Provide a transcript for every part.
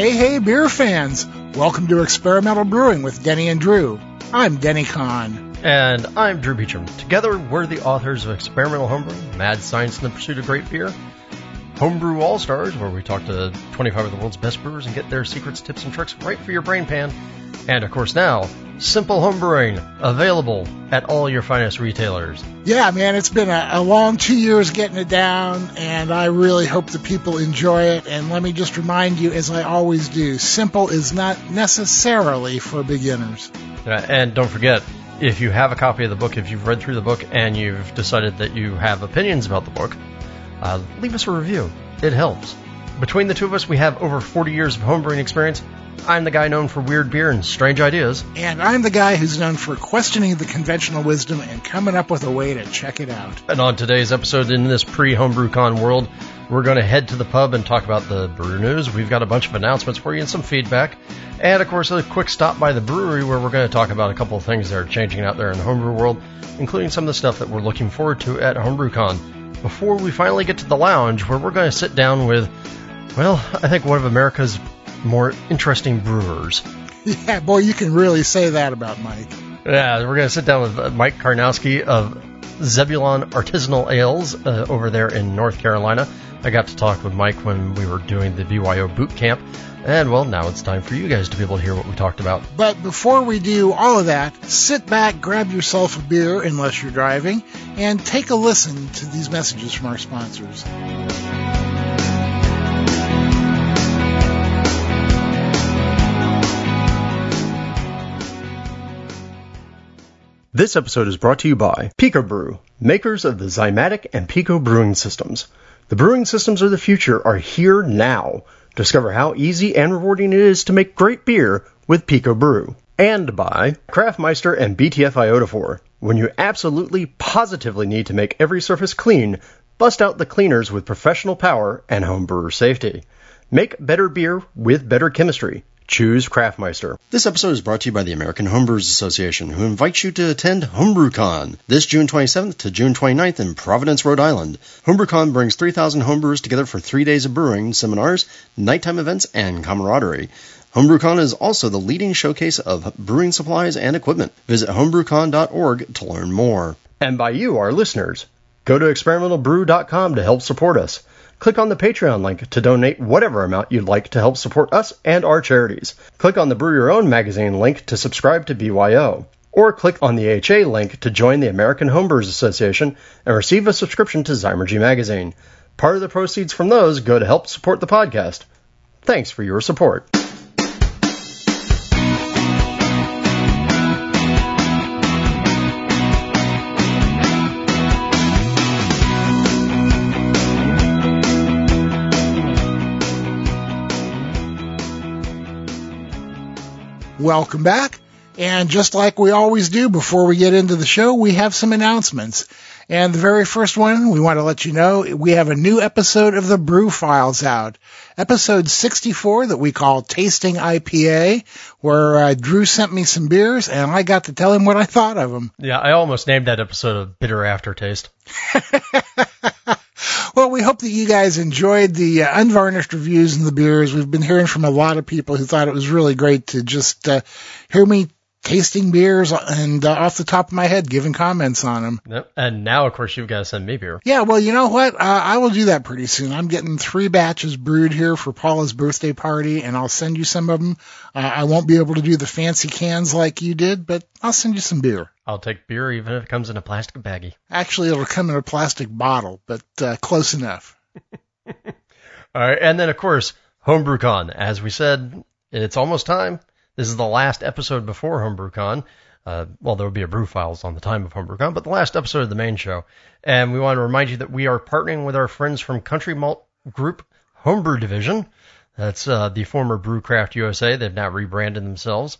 Hey, hey, beer fans! Welcome to Experimental Brewing with Denny and Drew. I'm Denny Conn. And I'm Drew Beechum. Together, we're the authors of Experimental Homebrew, Mad Science in the Pursuit of Great Beer, Homebrew All Stars, where we talk to 25 of the world's best brewers and get their secrets, tips, and tricks right for your brain pan. And of course, now, Simple Homebrewing, available at all your finest retailers. Yeah, man, it's been a, a, long two years getting it down, and I really hope the people enjoy it. And let me just remind you, as I always do, simple is not necessarily for beginners. Uh, and don't forget, if you have a copy of the book, if you've read through the book and you've decided that you have opinions about the book, uh, leave us a review. It helps. Between the two of us, we have over 40 years of homebrewing experience I'm the guy known for weird beer and strange ideas. And I'm the guy who's known for questioning the conventional wisdom and coming up with a way to check it out. And on today's episode, in this pre HomebrewCon world, we're going to head to the pub and talk about the brew news. We've got a bunch of announcements for you and some feedback. And of course, a quick stop by the brewery where we're going to talk about a couple of things that are changing out there in the homebrew world, including some of the stuff that we're looking forward to at HomebrewCon. Before we finally get to the lounge where we're going to sit down with, well, I think one of America's more interesting brewers. Yeah, boy, you can really say that about Mike. Yeah, we're going to sit down with uh, Mike Karnowski of Zebulon Artisanal Ales uh, over there in North Carolina. I got to talk with Mike when we were doing the BYO boot camp. And well, now it's time for you guys to be able to hear what we talked about. But before we do all of that, sit back, grab yourself a beer, unless you're driving, and take a listen to these messages from our sponsors. This episode is brought to you by Pico Brew, makers of the Zymatic and Pico brewing systems. The brewing systems of the future are here now. Discover how easy and rewarding it is to make great beer with Pico Brew. And by Craftmeister and BTF Iodophor. When you absolutely positively need to make every surface clean, bust out the cleaners with professional power and homebrewer safety. Make better beer with better chemistry. Choose Craftmeister. This episode is brought to you by the American Homebrewers Association, who invites you to attend HomebrewCon this June 27th to June 29th in Providence, Rhode Island. HomebrewCon brings 3,000 homebrewers together for three days of brewing, seminars, nighttime events, and camaraderie. HomebrewCon is also the leading showcase of brewing supplies and equipment. Visit homebrewcon.org to learn more. And by you, our listeners, go to experimentalbrew.com to help support us click on the Patreon link to donate whatever amount you'd like to help support us and our charities. Click on the Brew Your Own magazine link to subscribe to BYO. Or click on the HA link to join the American Homebrewers Association and receive a subscription to Zymurgy magazine. Part of the proceeds from those go to help support the podcast. Thanks for your support. Welcome back. And just like we always do before we get into the show, we have some announcements. And the very first one, we want to let you know we have a new episode of the Brew Files out. Episode 64 that we call Tasting IPA, where uh, Drew sent me some beers and I got to tell him what I thought of them. Yeah, I almost named that episode a Bitter Aftertaste. Well, we hope that you guys enjoyed the uh, unvarnished reviews and the beers. We've been hearing from a lot of people who thought it was really great to just uh, hear me tasting beers and uh, off the top of my head giving comments on them. Yep. And now, of course, you've got to send me beer. Yeah, well, you know what? Uh, I will do that pretty soon. I'm getting three batches brewed here for Paula's birthday party, and I'll send you some of them. Uh, I won't be able to do the fancy cans like you did, but I'll send you some beer. I'll take beer even if it comes in a plastic baggie. Actually, it'll come in a plastic bottle, but uh, close enough. All right, and then of course, HomebrewCon. As we said, it's almost time. This is the last episode before HomebrewCon. Uh, well, there will be a brew files on the time of HomebrewCon, but the last episode of the main show. And we want to remind you that we are partnering with our friends from Country Malt Group Homebrew Division. That's uh, the former Brewcraft USA. They've now rebranded themselves.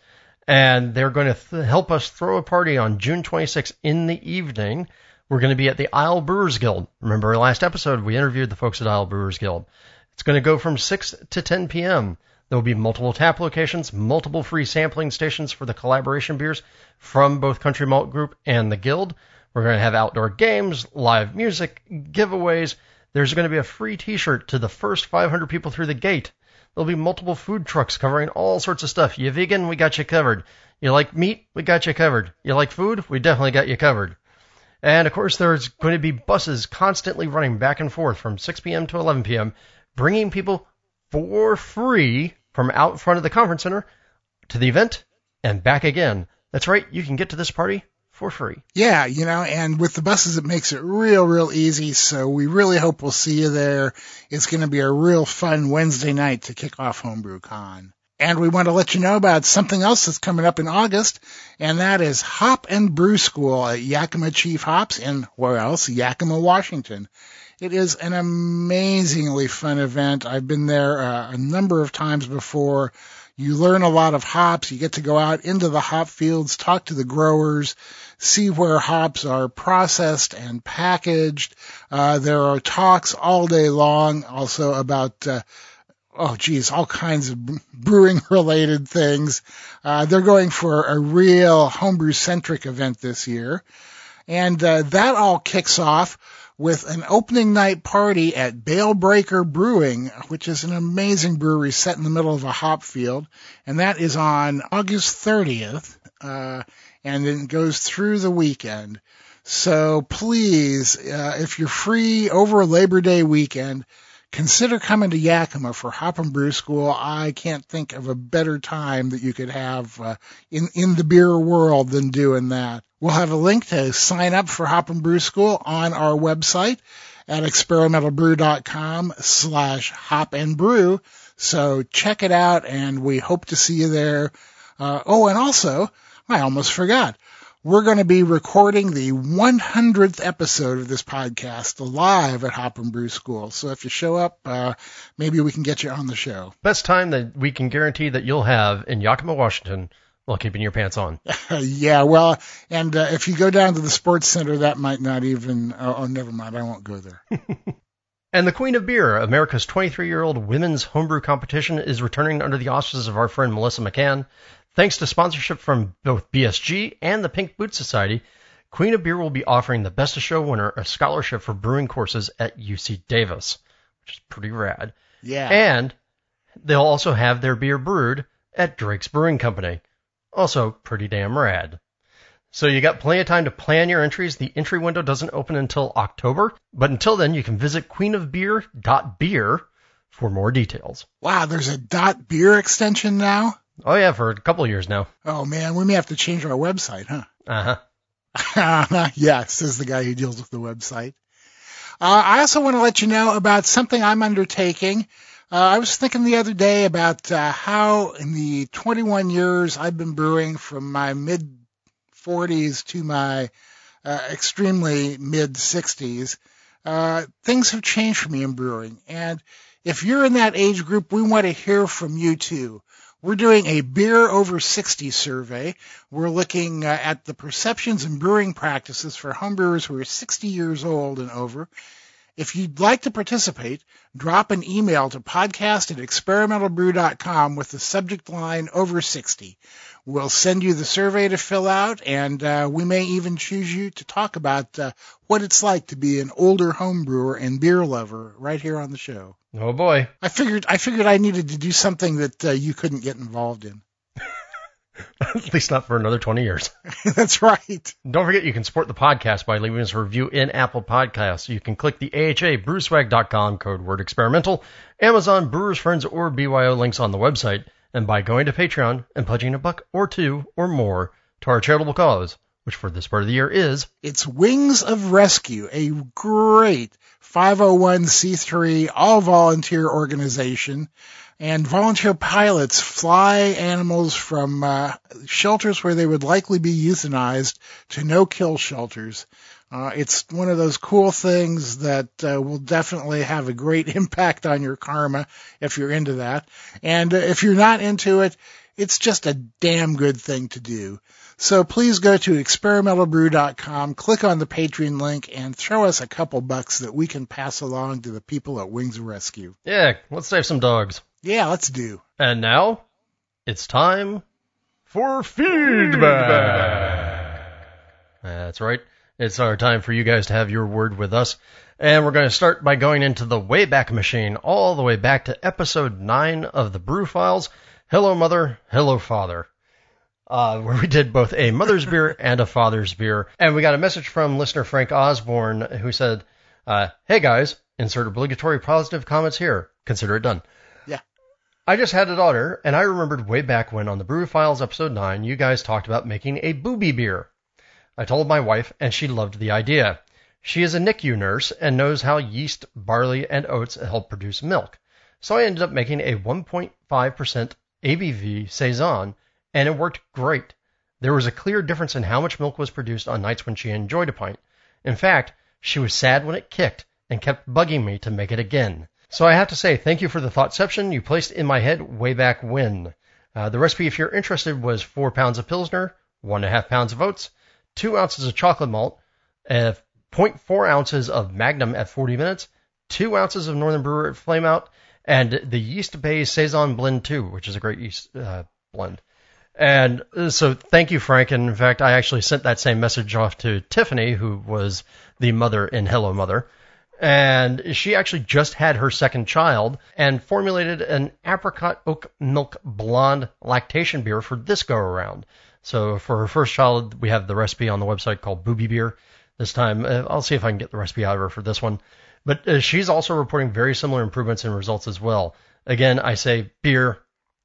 And they're going to th- help us throw a party on June 26th in the evening. We're going to be at the Isle Brewers Guild. Remember last episode, we interviewed the folks at Isle Brewers Guild. It's going to go from 6 to 10 p.m. There will be multiple tap locations, multiple free sampling stations for the collaboration beers from both Country Malt Group and the Guild. We're going to have outdoor games, live music, giveaways. There's going to be a free t-shirt to the first 500 people through the gate. There'll be multiple food trucks covering all sorts of stuff. You vegan, we got you covered. You like meat, we got you covered. You like food, we definitely got you covered. And of course, there's going to be buses constantly running back and forth from 6 p.m. to 11 p.m., bringing people for free from out front of the conference center to the event and back again. That's right, you can get to this party for free. Yeah, you know, and with the buses, it makes it real, real easy. So we really hope we'll see you there. It's going to be a real fun Wednesday night to kick off Homebrew Con. And we want to let you know about something else that's coming up in August, and that is Hop and Brew School at Yakima Chief Hops in, where else? Yakima, Washington. It is an amazingly fun event. I've been there uh, a number of times before. You learn a lot of hops. You get to go out into the hop fields, talk to the growers, see where hops are processed and packaged. Uh, there are talks all day long also about, uh, oh geez, all kinds of brewing related things. Uh, they're going for a real homebrew centric event this year. And, uh, that all kicks off with an opening night party at Bale Breaker Brewing, which is an amazing brewery set in the middle of a hop field. And that is on August 30th. Uh, and then goes through the weekend. So please, uh, if you're free over Labor Day weekend, consider coming to Yakima for Hop and Brew School. I can't think of a better time that you could have uh, in in the beer world than doing that. We'll have a link to sign up for Hop and Brew School on our website at experimentalbrew.com slash hop and brew. So check it out and we hope to see you there. Uh, oh, and also, I almost forgot. We're going to be recording the 100th episode of this podcast live at Hop and Brew School. So if you show up, uh, maybe we can get you on the show. Best time that we can guarantee that you'll have in Yakima, Washington, while keeping your pants on. yeah, well, and uh, if you go down to the sports center, that might not even. Oh, oh never mind. I won't go there. and the Queen of Beer, America's 23-year-old women's homebrew competition, is returning under the auspices of our friend Melissa McCann. Thanks to sponsorship from both BSG and the Pink Boot Society, Queen of Beer will be offering the Best of Show winner a scholarship for brewing courses at UC Davis, which is pretty rad. Yeah. And they'll also have their beer brewed at Drake's Brewing Company. Also pretty damn rad. So you got plenty of time to plan your entries. The entry window doesn't open until October, but until then you can visit queenofbeer.beer for more details. Wow, there's a dot beer extension now? Oh yeah, for a couple years now. Oh man, we may have to change our website, huh? Uh huh. yeah, says the guy who deals with the website. Uh, I also want to let you know about something I'm undertaking. Uh, I was thinking the other day about uh, how in the 21 years I've been brewing from my mid 40s to my uh, extremely mid 60s, uh, things have changed for me in brewing. And if you're in that age group, we want to hear from you too. We're doing a beer over 60 survey. We're looking uh, at the perceptions and brewing practices for homebrewers who are 60 years old and over. If you'd like to participate, drop an email to podcast at experimentalbrew.com with the subject line over 60. We'll send you the survey to fill out, and uh, we may even choose you to talk about uh, what it's like to be an older home brewer and beer lover right here on the show. Oh boy! I figured I figured I needed to do something that uh, you couldn't get involved in. At least not for another 20 years. That's right. Don't forget you can support the podcast by leaving us a review in Apple Podcasts. You can click the AHA brewswag.com code word experimental, Amazon Brewers Friends or BYO links on the website, and by going to Patreon and pledging a buck or two or more to our charitable cause, which for this part of the year is It's Wings of Rescue, a great 501c3 all volunteer organization and volunteer pilots fly animals from uh, shelters where they would likely be euthanized to no-kill shelters. Uh, it's one of those cool things that uh, will definitely have a great impact on your karma if you're into that. And if you're not into it, it's just a damn good thing to do. So please go to experimentalbrew.com, click on the Patreon link, and throw us a couple bucks that we can pass along to the people at Wings of Rescue. Yeah, let's save some dogs. Yeah, let's do. And now, it's time for feedback. That's right. It's our time for you guys to have your word with us. And we're going to start by going into the Wayback Machine, all the way back to episode 9 of the Brew Files. Hello, Mother. Hello, Father. Uh, where we did both a mother's beer and a father's beer. And we got a message from listener Frank Osborne who said, uh, Hey guys, insert obligatory positive comments here. Consider it done. Yeah. I just had a daughter, and I remembered way back when on the Brew Files episode 9, you guys talked about making a booby beer. I told my wife, and she loved the idea. She is a NICU nurse and knows how yeast, barley, and oats help produce milk. So I ended up making a 1.5% ABV Saison, and it worked great. There was a clear difference in how much milk was produced on nights when she enjoyed a pint. In fact, she was sad when it kicked and kept bugging me to make it again. So I have to say, thank you for the thoughtception you placed in my head way back when. Uh, the recipe, if you're interested, was four pounds of Pilsner, one and a half pounds of oats, two ounces of chocolate malt, uh, 0.4 ounces of Magnum at 40 minutes, two ounces of Northern Brewer at Flame Out, and the Yeast Bay Saison Blend 2, which is a great yeast uh, blend. And uh, so thank you, Frank. And in fact, I actually sent that same message off to Tiffany, who was the mother in Hello Mother. And she actually just had her second child and formulated an apricot oak milk blonde lactation beer for this go around. So for her first child, we have the recipe on the website called Booby Beer. This time, uh, I'll see if I can get the recipe out of her for this one. But uh, she's also reporting very similar improvements in results as well. Again, I say beer.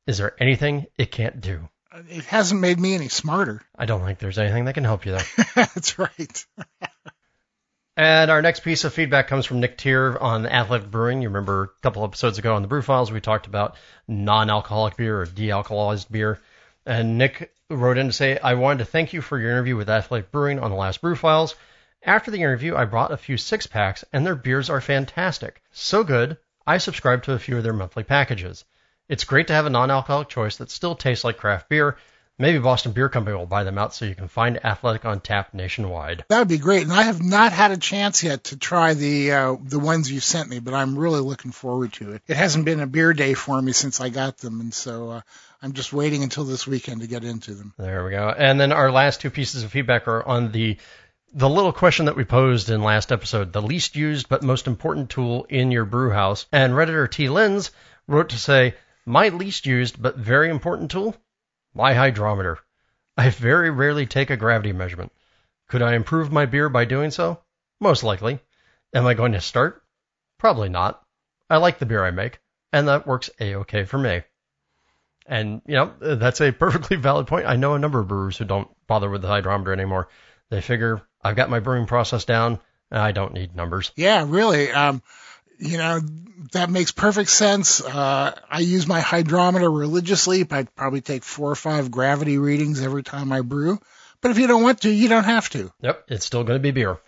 Is there anything it can't do? It hasn't made me any smarter. I don't think there's anything that can help you there. That's right. and our next piece of feedback comes from Nick Tier on Athletic Brewing. You remember a couple episodes ago on the Brew Files, we talked about non-alcoholic beer or de-alcoholized beer. And Nick wrote in to say, I wanted to thank you for your interview with Athletic Brewing on the last Brew Files. After the interview, I brought a few six packs, and their beers are fantastic. So good, I subscribe to a few of their monthly packages. It's great to have a non alcoholic choice that still tastes like craft beer. Maybe Boston Beer Company will buy them out so you can find Athletic on tap nationwide. That would be great. And I have not had a chance yet to try the uh, the ones you sent me, but I'm really looking forward to it. It hasn't been a beer day for me since I got them, and so uh, I'm just waiting until this weekend to get into them. There we go. And then our last two pieces of feedback are on the the little question that we posed in last episode, the least used but most important tool in your brew house. And Redditor T. Lenz wrote to say, my least used but very important tool? My hydrometer. I very rarely take a gravity measurement. Could I improve my beer by doing so? Most likely. Am I going to start? Probably not. I like the beer I make, and that works a-okay for me. And, you know, that's a perfectly valid point. I know a number of brewers who don't bother with the hydrometer anymore. They figure I've got my brewing process down. and I don't need numbers. Yeah, really. Um, you know, that makes perfect sense. Uh, I use my hydrometer religiously. I probably take four or five gravity readings every time I brew. But if you don't want to, you don't have to. Yep, it's still going to be beer.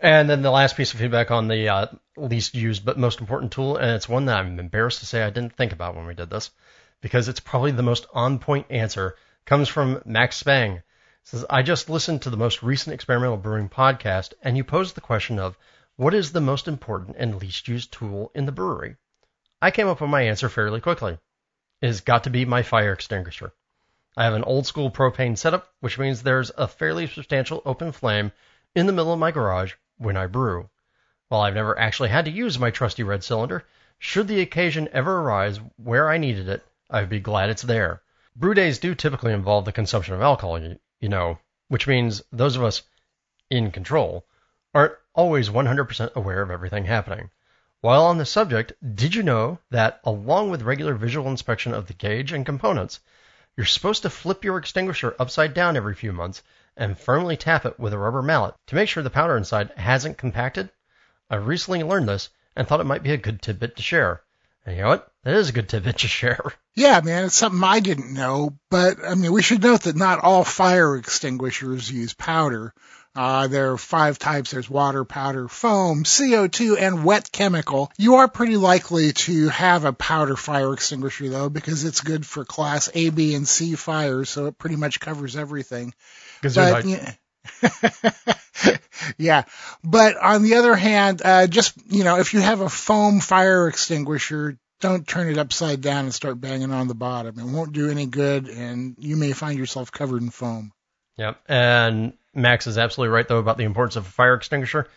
And then the last piece of feedback on the uh, least used but most important tool, and it's one that I'm embarrassed to say I didn't think about when we did this, because it's probably the most on point answer, comes from Max Spang. It says, I just listened to the most recent experimental brewing podcast, and you posed the question of what is the most important and least used tool in the brewery? I came up with my answer fairly quickly. It has got to be my fire extinguisher. I have an old school propane setup, which means there's a fairly substantial open flame in the middle of my garage when I brew. While I've never actually had to use my trusty red cylinder, should the occasion ever arise where I needed it, I'd be glad it's there. Brew days do typically involve the consumption of alcohol, you know, which means those of us in control aren't always 100% aware of everything happening. While on the subject, did you know that along with regular visual inspection of the gauge and components, you're supposed to flip your extinguisher upside down every few months and firmly tap it with a rubber mallet to make sure the powder inside hasn't compacted? I recently learned this and thought it might be a good tidbit to share. And you know what? That is a good tidbit to share. Yeah, man, it's something I didn't know. But I mean, we should note that not all fire extinguishers use powder. Uh, there are five types. There's water, powder, foam, CO2, and wet chemical. You are pretty likely to have a powder fire extinguisher though, because it's good for class A, B, and C fires, so it pretty much covers everything. But, yeah, yeah, but on the other hand, uh, just you know, if you have a foam fire extinguisher, don't turn it upside down and start banging on the bottom. It won't do any good, and you may find yourself covered in foam. Yep. And Max is absolutely right, though, about the importance of a fire extinguisher.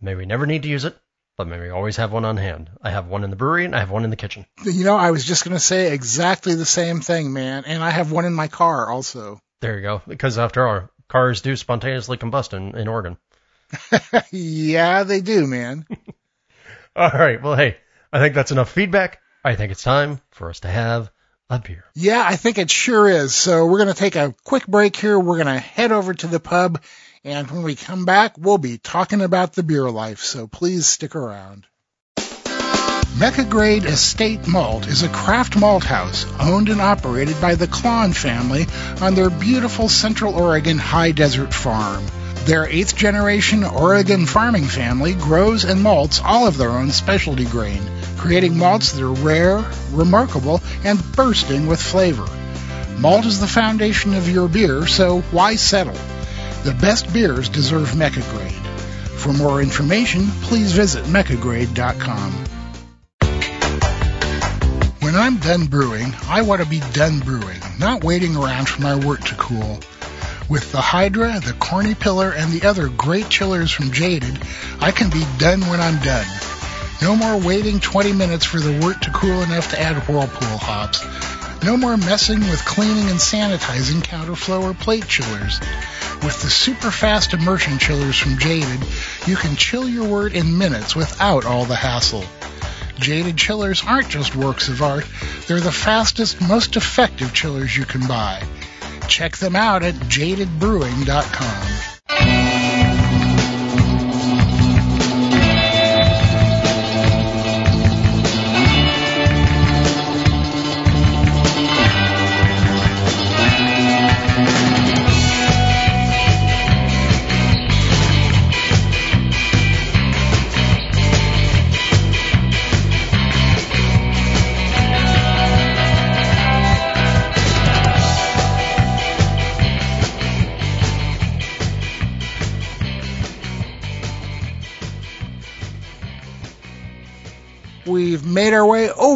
May we never need to use it, but may we always have one on hand. I have one in the brewery and I have one in the kitchen. You know, I was just going to say exactly the same thing, man. And I have one in my car also. There you go. Because after all, cars do spontaneously combust in, in Oregon. yeah, they do, man. all right. Well, hey, I think that's enough feedback. I think it's time for us to have beer. Yeah, I think it sure is. So we're going to take a quick break here. We're going to head over to the pub. And when we come back, we'll be talking about the beer life. So please stick around. Mecca Grade Estate Malt is a craft malt house owned and operated by the Klann family on their beautiful Central Oregon high desert farm. Their eighth generation Oregon farming family grows and malts all of their own specialty grain, creating malts that are rare, remarkable, and bursting with flavor. Malt is the foundation of your beer, so why settle? The best beers deserve Mecca Grade. For more information, please visit meccagrade.com. When I'm done brewing, I want to be done brewing, not waiting around for my wort to cool. With the Hydra, the Corny Pillar, and the other great chillers from Jaded, I can be done when I'm done. No more waiting 20 minutes for the wort to cool enough to add whirlpool hops. No more messing with cleaning and sanitizing counterflow or plate chillers. With the super fast immersion chillers from Jaded, you can chill your wort in minutes without all the hassle. Jaded chillers aren't just works of art, they're the fastest, most effective chillers you can buy. Check them out at jadedbrewing.com.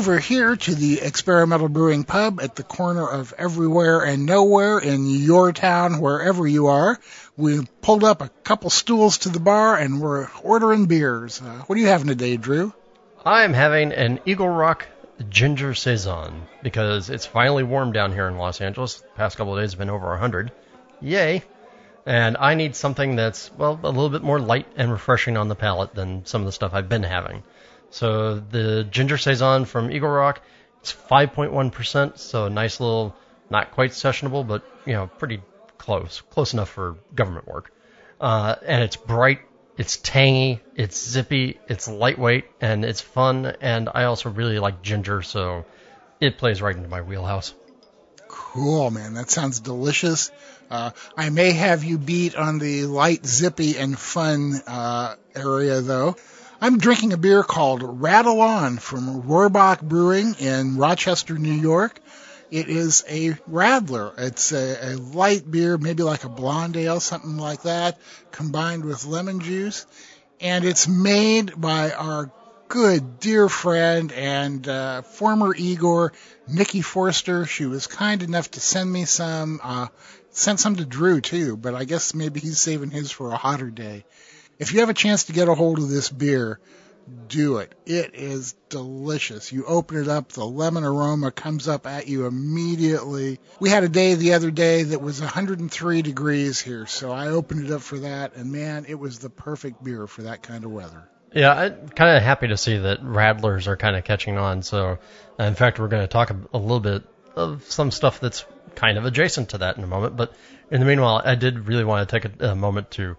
over here to the Experimental Brewing Pub at the corner of Everywhere and Nowhere in your town, wherever you are. We pulled up a couple stools to the bar and we're ordering beers. Uh, what are you having today, Drew? I'm having an Eagle Rock Ginger Saison because it's finally warm down here in Los Angeles. The past couple of days have been over 100. Yay! And I need something that's, well, a little bit more light and refreshing on the palate than some of the stuff I've been having. So the ginger saison from Eagle Rock, it's 5.1%, so a nice little, not quite sessionable, but you know, pretty close, close enough for government work. Uh, and it's bright, it's tangy, it's zippy, it's lightweight, and it's fun. And I also really like ginger, so it plays right into my wheelhouse. Cool, man. That sounds delicious. Uh, I may have you beat on the light, zippy, and fun uh, area, though. I'm drinking a beer called Rattle On from Rohrbach Brewing in Rochester, New York. It is a Radler. It's a, a, light beer, maybe like a blonde ale, something like that, combined with lemon juice. And it's made by our good dear friend and uh, former Igor, Nikki Forster. She was kind enough to send me some. Uh, sent some to Drew too, but I guess maybe he's saving his for a hotter day. If you have a chance to get a hold of this beer, do it. It is delicious. You open it up, the lemon aroma comes up at you immediately. We had a day the other day that was 103 degrees here, so I opened it up for that, and man, it was the perfect beer for that kind of weather. Yeah, I'm kind of happy to see that Radlers are kind of catching on. So, uh, in fact, we're going to talk a, a little bit of some stuff that's kind of adjacent to that in a moment. But in the meanwhile, I did really want to take a, a moment to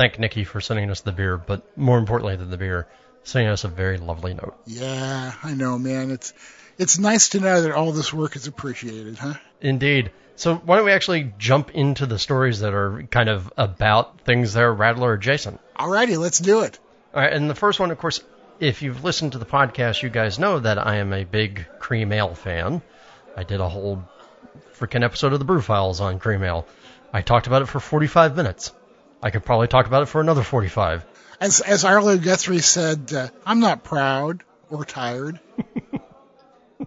thank Nikki for sending us the beer, but more importantly than the beer, sending us a very lovely note. Yeah, I know, man. It's it's nice to know that all this work is appreciated, huh? Indeed. So why don't we actually jump into the stories that are kind of about things that are Radler adjacent? Alrighty, let's do it. All right, and the first one, of course, if you've listened to the podcast, you guys know that I am a big cream ale fan. I did a whole freaking episode of the Brew Files on cream ale. I talked about it for 45 minutes. I could probably talk about it for another 45. As as Arlo Guthrie said, uh, I'm not proud or tired.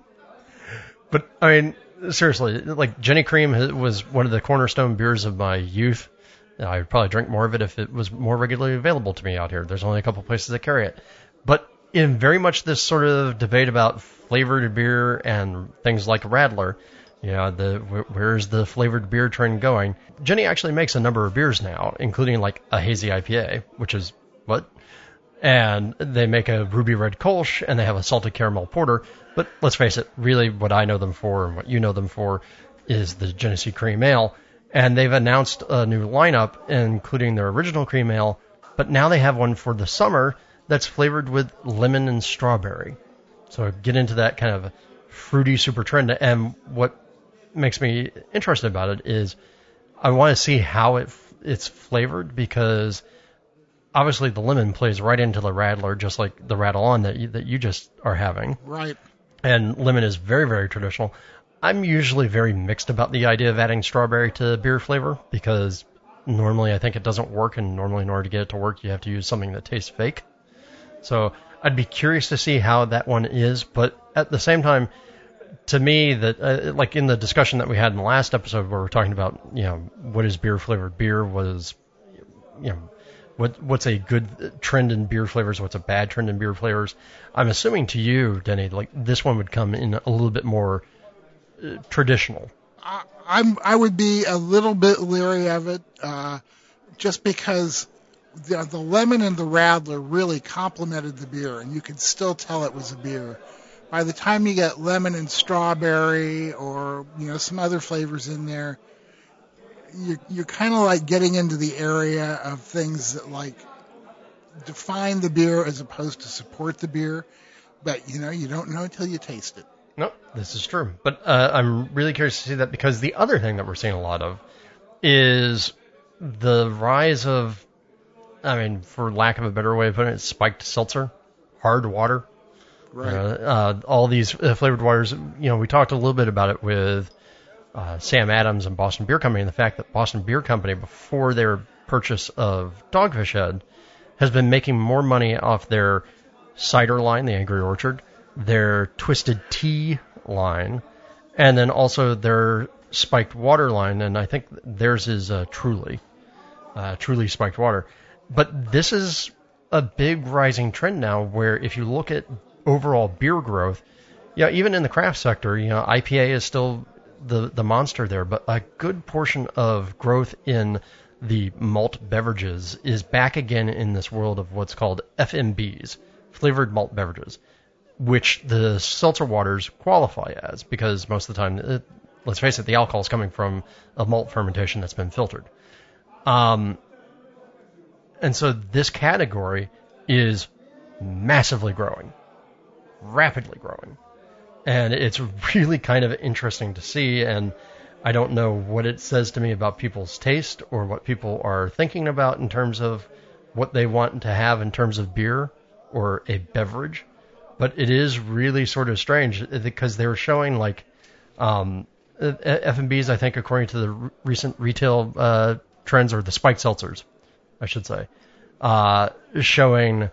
but I mean, seriously, like Genny Cream was one of the cornerstone beers of my youth. I would probably drink more of it if it was more regularly available to me out here. There's only a couple places that carry it. But in very much this sort of debate about flavored beer and things like Radler, know, the where's the flavored beer trend going? Genny actually makes a number of beers now, including like a hazy IPA, which is what? And they make a ruby red Kolsch and they have a salted caramel porter. But let's face it, really what I know them for and what you know them for is the Genesee Cream Ale. And they've announced a new lineup, including their original cream ale, but now they have one for the summer that's flavored with lemon and strawberry. So get into that kind of fruity super trend. And what makes me interested about it is I want to see how it it's flavored because obviously the lemon plays right into the rattler, just like the Rattle On that you, that you just are having. Right. And lemon is very very traditional. I'm usually very mixed about the idea of adding strawberry to beer flavor because normally I think it doesn't work, and normally in order to get it to work, you have to use something that tastes fake. So I'd be curious to see how that one is, but at the same time, to me, that uh, like in the discussion that we had in the last episode where we're talking about, you know, what is beer flavored beer was, you know, what what's a good trend in beer flavors, what's a bad trend in beer flavors. I'm assuming to you, Denny, like this one would come in a little bit more uh, traditional. I, I'm I would be a little bit leery of it, uh, just because the, the lemon and the Radler really complemented the beer, and you could still tell it was a beer. By the time you get lemon and strawberry, or you know some other flavors in there, you're, you're kind of like getting into the area of things that like define the beer as opposed to support the beer. But you know, you don't know until you taste it. No, this is true. But uh, I'm really curious to see that because the other thing that we're seeing a lot of is the rise of I mean, for lack of a better way of putting it, spiked seltzer, hard water. Right. Uh, all these uh, flavored waters. You know, we talked a little bit about it with uh, Sam Adams and Boston Beer Company, and the fact that Boston Beer Company, before their purchase of Dogfish Head, has been making more money off their cider line, the Angry Orchard, their Twisted Tea line, and then also their spiked water line. And I think theirs is uh, Truly, uh, Truly spiked water. But this is a big rising trend now where if you look at overall beer growth, yeah, even in the craft sector, you know, IPA is still the, the monster there, but a good portion of growth in the malt beverages is back again in this world of what's called FMBs, flavored malt beverages, which the seltzer waters qualify as because most of the time, it, let's face it, the alcohol is coming from a malt fermentation that's been filtered. Um, and so this category is massively growing, rapidly growing. And it's really kind of interesting to see. And I don't know what it says to me about people's taste or what people are thinking about in terms of what they want to have in terms of beer or a beverage. But it is really sort of strange because they were showing like um, FMBs, I think, according to the recent retail uh, trends or the spiked seltzers I should say, uh, showing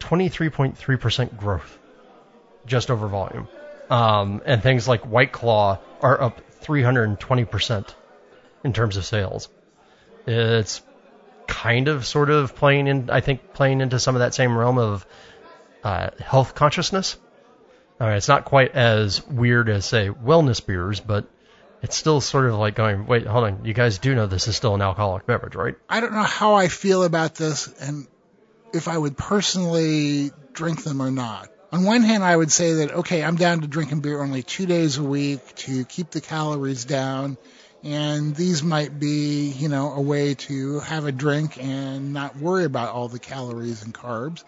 23.3% growth just over volume. Um, and things like White Claw are up 320% in terms of sales. It's kind of sort of playing in, I think, playing into some of that same realm of uh, health consciousness. All right, it's not quite as weird as, say, wellness beers, but it's still sort of like going, wait, hold on, you guys do know this is still an alcoholic beverage, right? I don't know how I feel about this and if I would personally drink them or not. On one hand, I would say that, okay, I'm down to drinking beer only two days a week to keep the calories down. And these might be, you know, a way to have a drink and not worry about all the calories and carbs.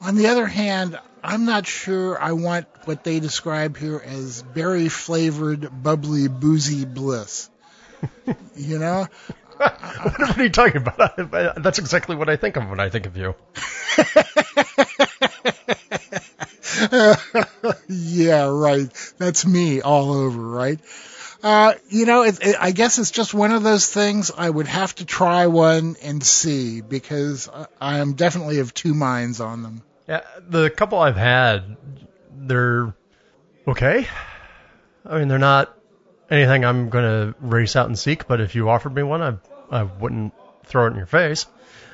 On the other hand, I'm not sure I want what they describe here as berry flavored, bubbly, boozy bliss. you know? what are you talking about? That's exactly what I think of when I think of you. yeah, right. That's me all over, right? Uh, you know, it, it, I guess it's just one of those things. I would have to try one and see because I am definitely of two minds on them. Yeah, the couple I've had, they're okay. I mean, they're not anything I'm going to race out and seek, but if you offered me one, I I wouldn't throw it in your face.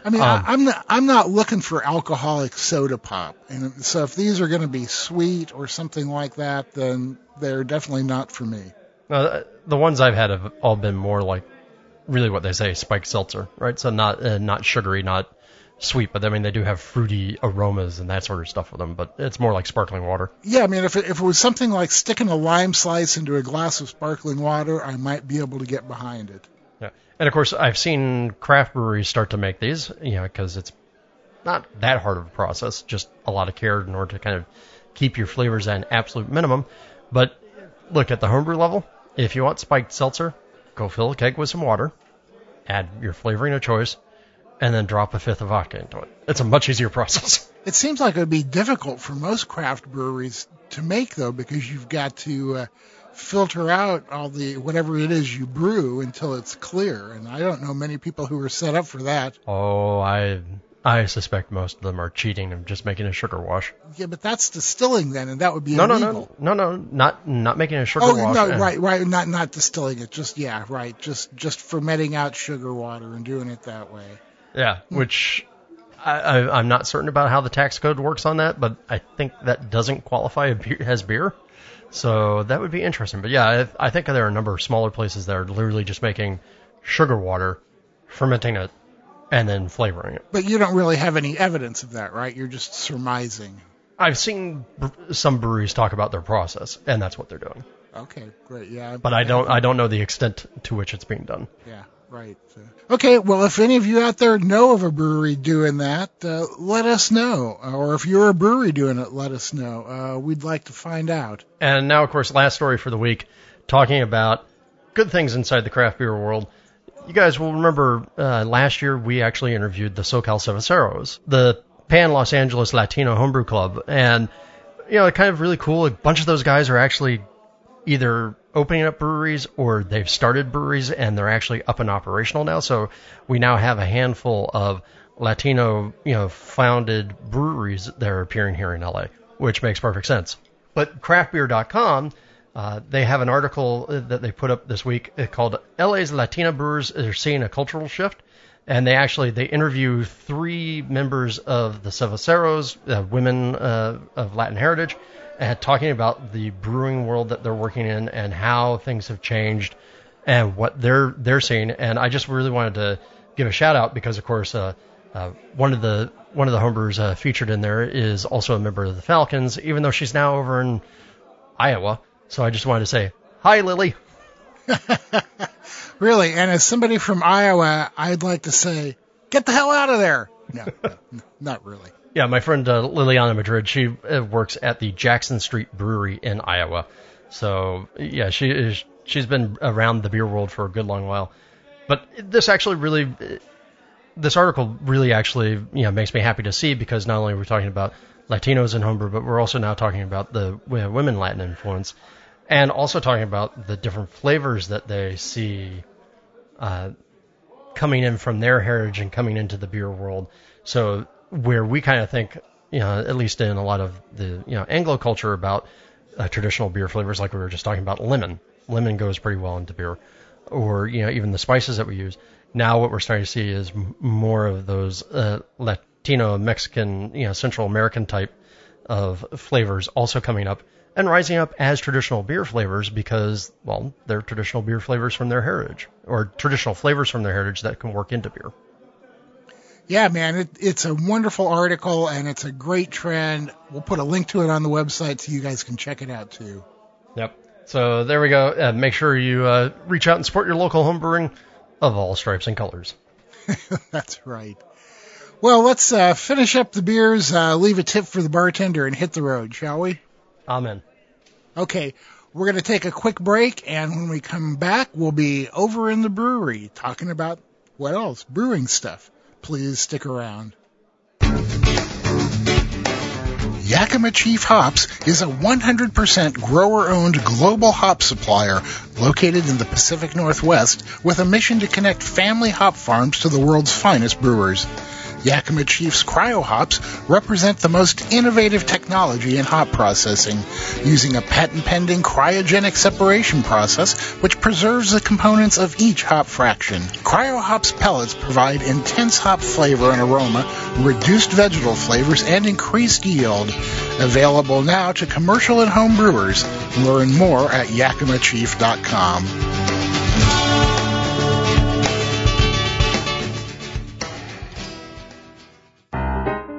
I mean, um, I, am not I'm not looking for alcoholic soda pop, and so if these are going to be sweet or something like that, then they're definitely not for me. Uh, the ones I've had have all been more like really what they say spiked seltzer, right? So not uh, not sugary, not sweet, but I mean they do have fruity aromas and that sort of stuff with them. But it's more like sparkling water. Yeah, I mean if it, if it was something like sticking a lime slice into a glass of sparkling water, I might be able to get behind it. And of course I've seen craft breweries start to make these, you know, because it's not that hard of a process, just a lot of care in order to kind of keep your flavors at an absolute minimum. But look at the homebrew level. If you want spiked seltzer, go fill a keg with some water, add your flavoring of choice, and then drop a fifth of vodka into it. It's a much easier process. It seems like it would be difficult for most craft breweries to make though, because you've got to uh, filter out all the whatever it is you brew until it's clear. And I don't know many people who are set up for that. Oh, I I suspect most of them are cheating and just making a sugar wash. Yeah, but that's distilling then, and that would be no, illegal. no, no, no, no, not not making a sugar oh, wash. Oh no, right, right, not not distilling it. Just yeah, right, just just fermenting out sugar water and doing it that way. Yeah, hmm. which I, I, I'm not certain about how the tax code works on that, but I think that doesn't qualify as beer. So that would be interesting. But yeah, I, I think there are a number of smaller places that are literally just making sugar water, fermenting it, and then flavoring it. But you don't really have any evidence of that, right? You're just surmising. I've seen some breweries talk about their process, and that's what they're doing. Okay, great. Yeah. But I don't I don't know the extent to which it's being done. Yeah, right. Okay, well, if any of you out there know of a brewery doing that, uh, let us know. Or if you're a brewery doing it, let us know. Uh, we'd like to find out. And now, of course, last story for the week, talking about good things inside the craft beer world you guys will remember uh, last year we actually interviewed the SoCal Cerveceros, the Pan Los Angeles Latino Homebrew Club, and you know, kind of really cool. A bunch of those guys are actually either opening up breweries or they've started breweries and they're actually up and operational now. So we now have a handful of Latino, you know, founded breweries that are appearing here in LA, which makes perfect sense. But craftbeer.com uh, they have an article that they put up this week called "LA's Latina Brewers are seeing a cultural shift," and they actually they interview three members of the Cerveceros, uh, women uh, of Latin heritage, and talking about the brewing world that they're working in and how things have changed and what they're they're seeing. And I just really wanted to give a shout out because, of course, uh, uh, one of the one of the homebrewers uh, featured in there is also a member of the Falcons, even though she's now over in Iowa. So I just wanted to say, hi, Lily. really, and as somebody from Iowa, I'd like to say, get the hell out of there. No, no not really. Yeah, my friend uh, Liliana Madrid, she uh, works at the Jackson Street Brewery in Iowa. So yeah, she is. She's been around the beer world for a good long while. But this actually really, this article really actually, you know, makes me happy to see because not only are we talking about Latinos in homebrew, but we're also now talking about the women Latin influence and also talking about the different flavors that they see uh, coming in from their heritage and coming into the beer world. So where we kind of think, you know, at least in a lot of the you know Anglo culture about uh, traditional beer flavors, like we were just talking about lemon. Lemon goes pretty well into beer, or you know even the spices that we use. Now what we're starting to see is m- more of those uh, Latino, Mexican, you know, Central American type of flavors also coming up and rising up as traditional beer flavors because, well, they're traditional beer flavors from their heritage or traditional flavors from their heritage that can work into beer. Yeah, man, it, it's a wonderful article and it's a great trend. We'll put a link to it on the website so you guys can check it out too. Yep. So there we go. Uh, make sure you uh, reach out and support your local homebrewing of all stripes and colors. That's right. Well, let's uh, finish up the beers, uh, leave a tip for the bartender, and hit the road, shall we? Amen. Okay, we're going to take a quick break, and when we come back, we'll be over in the brewery talking about what else? Brewing stuff. Please stick around. Yakima Chief Hops is a 100% grower-owned global hop supplier located in the Pacific Northwest with a mission to connect family hop farms to the world's finest brewers. Yakima Chief's CryoHops represent the most innovative technology in hop processing, using a patent-pending cryogenic separation process which preserves the components of each hop fraction. CryoHops pellets provide intense hop flavor and aroma, reduced vegetal flavors, and increased yield. Available now to commercial and home brewers. Learn more at yakimachief.com.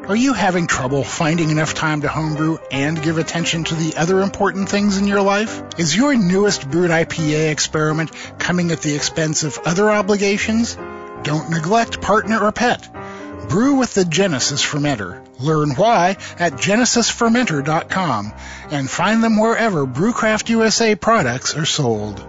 Are you having trouble finding enough time to homebrew and give attention to the other important things in your life? Is your newest brewed IPA experiment coming at the expense of other obligations? Don't neglect partner or pet. Brew with the Genesis Fermenter. Learn why at genesisfermenter.com and find them wherever Brewcraft USA products are sold.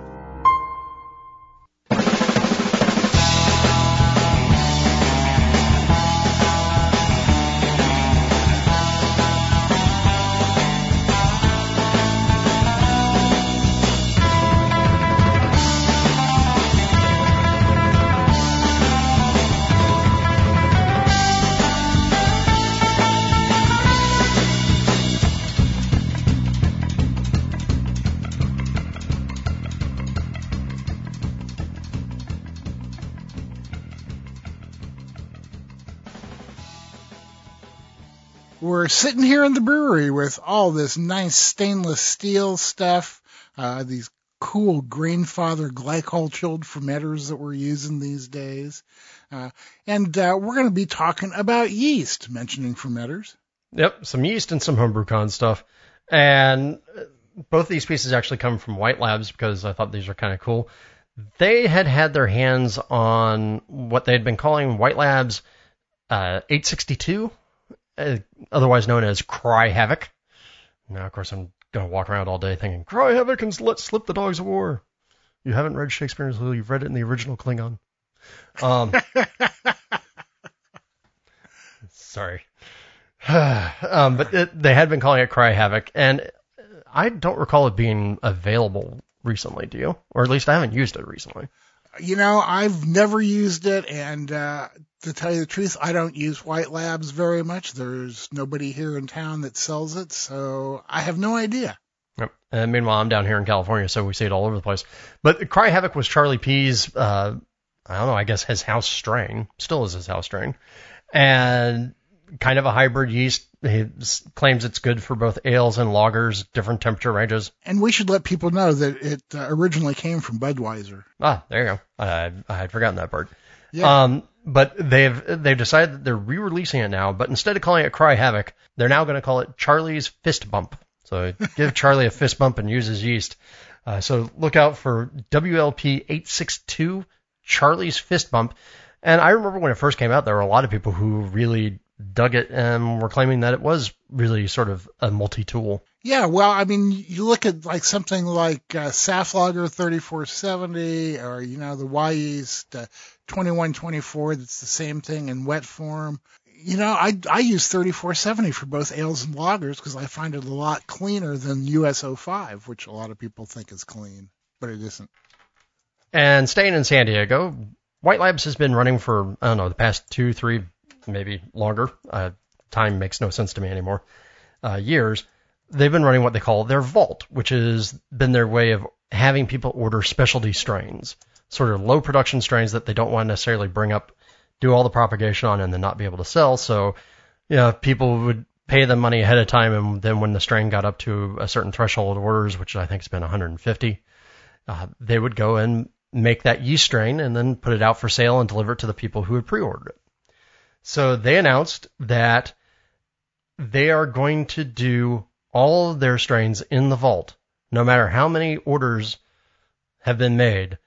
Sitting here in the brewery with all this nice stainless steel stuff, uh, these cool Grainfather glycol chilled fermenters that we're using these days. Uh, and uh, we're going to be talking about yeast, mentioning fermenters. Yep, some yeast and some HomebrewCon stuff. And uh, both these pieces actually come from White Labs because I thought these were kind of cool. They had had their hands on what they had been calling White Labs uh, 862 uh, otherwise known as Cry Havoc. Now, of course, I'm going to walk around all day thinking, Cry Havoc and let slip the dogs of war. You haven't read Shakespeare until you've read it in the original Klingon. Um, sorry. um, but it, they had been calling it Cry Havoc, and I don't recall it being available recently, do you? Or at least I haven't used it recently. You know, I've never used it, and uh, to tell you the truth, I don't use White Labs very much. There's nobody here in town that sells it, so I have no idea. Yep. And meanwhile, I'm down here in California, so we see it all over the place. But Cry Havoc was Charlie P's, uh, I don't know, I guess his house strain, still is his house strain, and kind of a hybrid yeast. He claims it's good for both ales and lagers, different temperature ranges. And we should let people know that it uh, originally came from Budweiser. Ah, there you go. I, I had forgotten that part. Yeah. Um, but they've they've decided that they're re-releasing it now. But instead of calling it Cry Havoc, they're now going to call it Charlie's Fist Bump. So give Charlie a fist bump and use his yeast. Uh, so look out for WLP 862 Charlie's Fist Bump. And I remember when it first came out, there were a lot of people who really dug it and were claiming that it was really sort of a multi-tool. Yeah, well, I mean, you look at like something like uh, Saflager 3470 or, you know, the Wyeast uh, 2124 that's the same thing in wet form. You know, I, I use 3470 for both ales and lagers because I find it a lot cleaner than US05, which a lot of people think is clean, but it isn't. And staying in San Diego, White Labs has been running for, I don't know, the past two, three, maybe longer. Uh, time makes no sense to me anymore. Uh, years. They've been running what they call their vault, which has been their way of having people order specialty strains, sort of low production strains that they don't want to necessarily bring up, do all the propagation on, and then not be able to sell. So, you know, people would pay them money ahead of time, and then when the strain got up to a certain threshold orders, which I think has been 150, uh, they would go and make that yeast strain and then put it out for sale and deliver it to the people who had pre-ordered it. So they announced that they are going to do all of their strains in the vault, no matter how many orders have been made,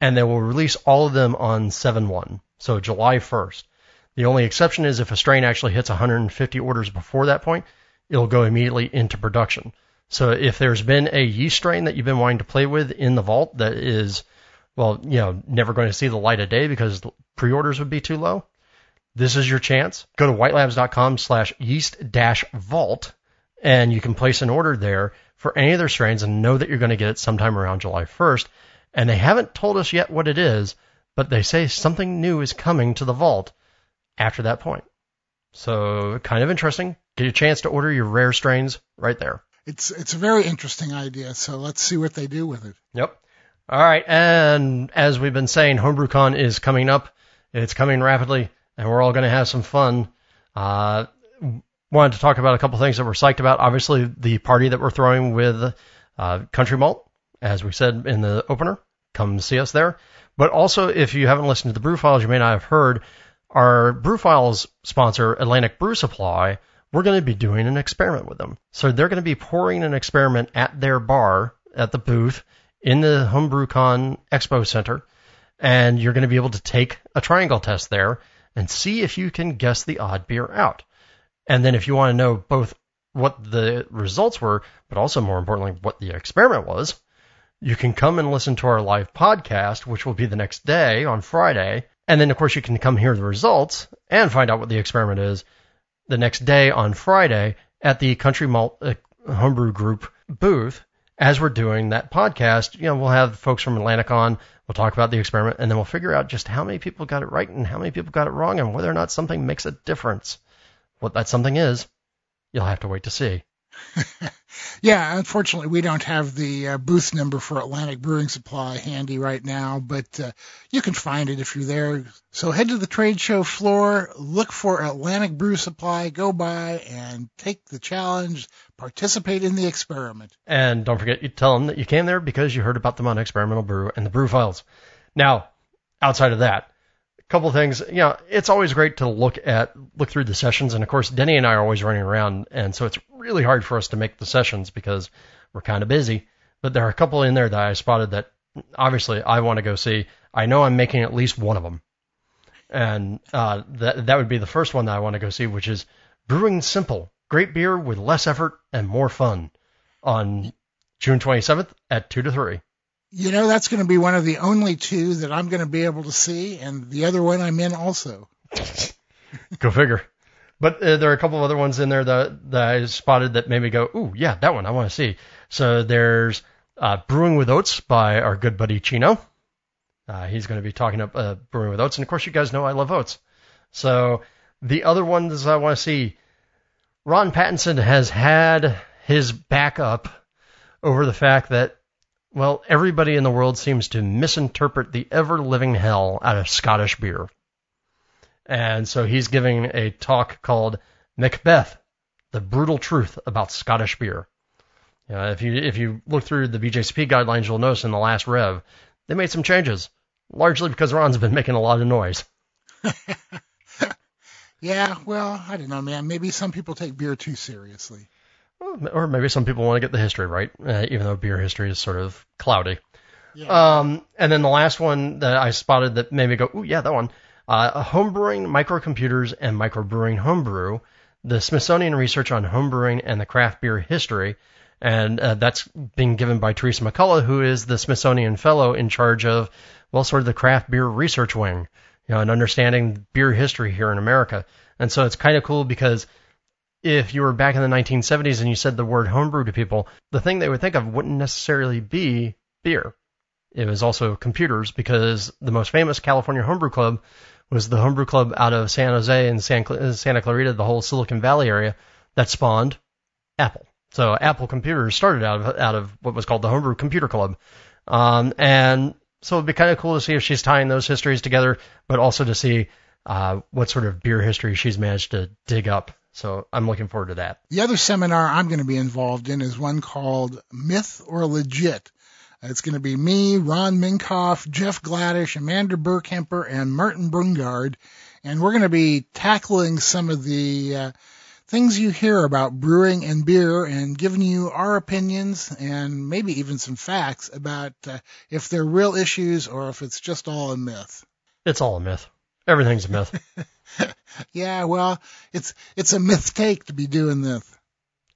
and they will release all of them on 7-1, so July 1st. The only exception is if a strain actually hits 150 orders before that point, it'll go immediately into production. So if there's been a yeast strain that you've been wanting to play with in the vault that is, well, you know, never going to see the light of day because pre-orders would be too low, this is your chance. Go to whitelabs.com slash yeast dash vault and you can place an order there for any of their strains and know that you're going to get it sometime around July 1st. And they haven't told us yet what it is, but they say something new is coming to the vault. after that point. So kind of interesting. Get a chance to order your rare strains right there. It's it's a very interesting idea. So let's see what they do with it. Yep. All right, and as we've been saying, HomebrewCon is coming up. It's coming rapidly, and we're all going to have some fun. Uh, wanted to talk about a couple things that we're psyched about. Obviously, the party that we're throwing with uh, Country Malt, as we said in the opener. Come see us there. But also, if you haven't listened to the Brew Files, you may not have heard our Brew Files sponsor, Atlantic Brew Supply. We're going to be doing an experiment with them. So they're going to be pouring an experiment at their bar at the booth in the HomebrewCon Expo Center, and you're going to be able to take a triangle test there and see if you can guess the odd beer out. And then if you want to know both what the results were, but also more importantly, what the experiment was, you can come and listen to our live podcast, which will be the next day on Friday. And then, of course, you can come hear the results and find out what the experiment is the next day on Friday at the Country Malt uh, Homebrew Group booth as we're doing that podcast, you know, we'll have folks from Atlantic on. We'll talk about the experiment, and then we'll figure out just how many people got it right and how many people got it wrong, and whether or not something makes a difference. What that something is, you'll have to wait to see. yeah, unfortunately, we don't have the uh, booth number for Atlantic Brewing Supply handy right now, but uh, you can find it if you're there. So head to the trade show floor, look for Atlantic Brew Supply, go by and take the challenge, participate in the experiment. And don't forget, you tell them that you came there because you heard about them on Experimental Brew and the Brew Files. Now, outside of that, a couple things. You know, it's always great to look at look through the sessions, and of course, Denny and I are always running around, and so it's really hard for us to make the sessions because we're kind of busy. But there are a couple in there that I spotted that obviously I want to go see. I know I'm making at least one of them, and uh, that that would be the first one that I want to go see, which is Brewing Simple, great beer with less effort and more fun, on June 27th at two to three you know, that's going to be one of the only two that I'm going to be able to see, and the other one I'm in also. go figure. But uh, there are a couple of other ones in there that, that I spotted that made me go, ooh, yeah, that one I want to see. So there's uh, Brewing with Oats by our good buddy Chino. Uh, he's going to be talking up uh, Brewing with Oats, and of course, you guys know I love oats. So the other ones I want to see, Ron Pattinson has had his back up over the fact that well, everybody in the world seems to misinterpret the ever living hell out of Scottish beer. And so he's giving a talk called Macbeth, the brutal truth about Scottish beer. You know, if you if you look through the BJCP guidelines, you'll notice in the last rev they made some changes, largely because Ron's been making a lot of noise. yeah, well, I don't know, man. Maybe some people take beer too seriously or maybe some people want to get the history right, uh, even though beer history is sort of cloudy. Yeah. Um, and then the last one that I spotted that made me go, ooh, yeah, that one. Uh, homebrewing microcomputers and microbrewing homebrew, the Smithsonian research on homebrewing and the craft beer history. And uh, that's being given by Theresa McCulla, who is the Smithsonian Fellow in charge of, well, sort of the craft beer research wing, you know, and understanding beer history here in America. And so it's kind of cool because if you were back in the 1970s and you said the word homebrew to people, the thing they would think of wouldn't necessarily be beer. It was also computers because the most famous California homebrew club was the homebrew club out of San Jose and Santa Clarita, the whole Silicon Valley area that spawned Apple. So Apple computers started out of out of what was called the Homebrew Computer Club, um, and so it'd be kind of cool to see if she's tying those histories together, but also to see uh, what sort of beer history she's managed to dig up so I'm looking forward to that. The other seminar I'm going to be involved in is one called Myth or Legit. It's going to be me, Ron Minkoff, Jeff Gladish, Amanda Burkemper, and Martin Brungard. And we're going to be tackling some of the uh, things you hear about brewing and beer and giving you our opinions and maybe even some facts about uh, if they're real issues or if it's just all a myth. It's all a myth. Everything's a myth. yeah, well, it's it's a mistake to be doing this.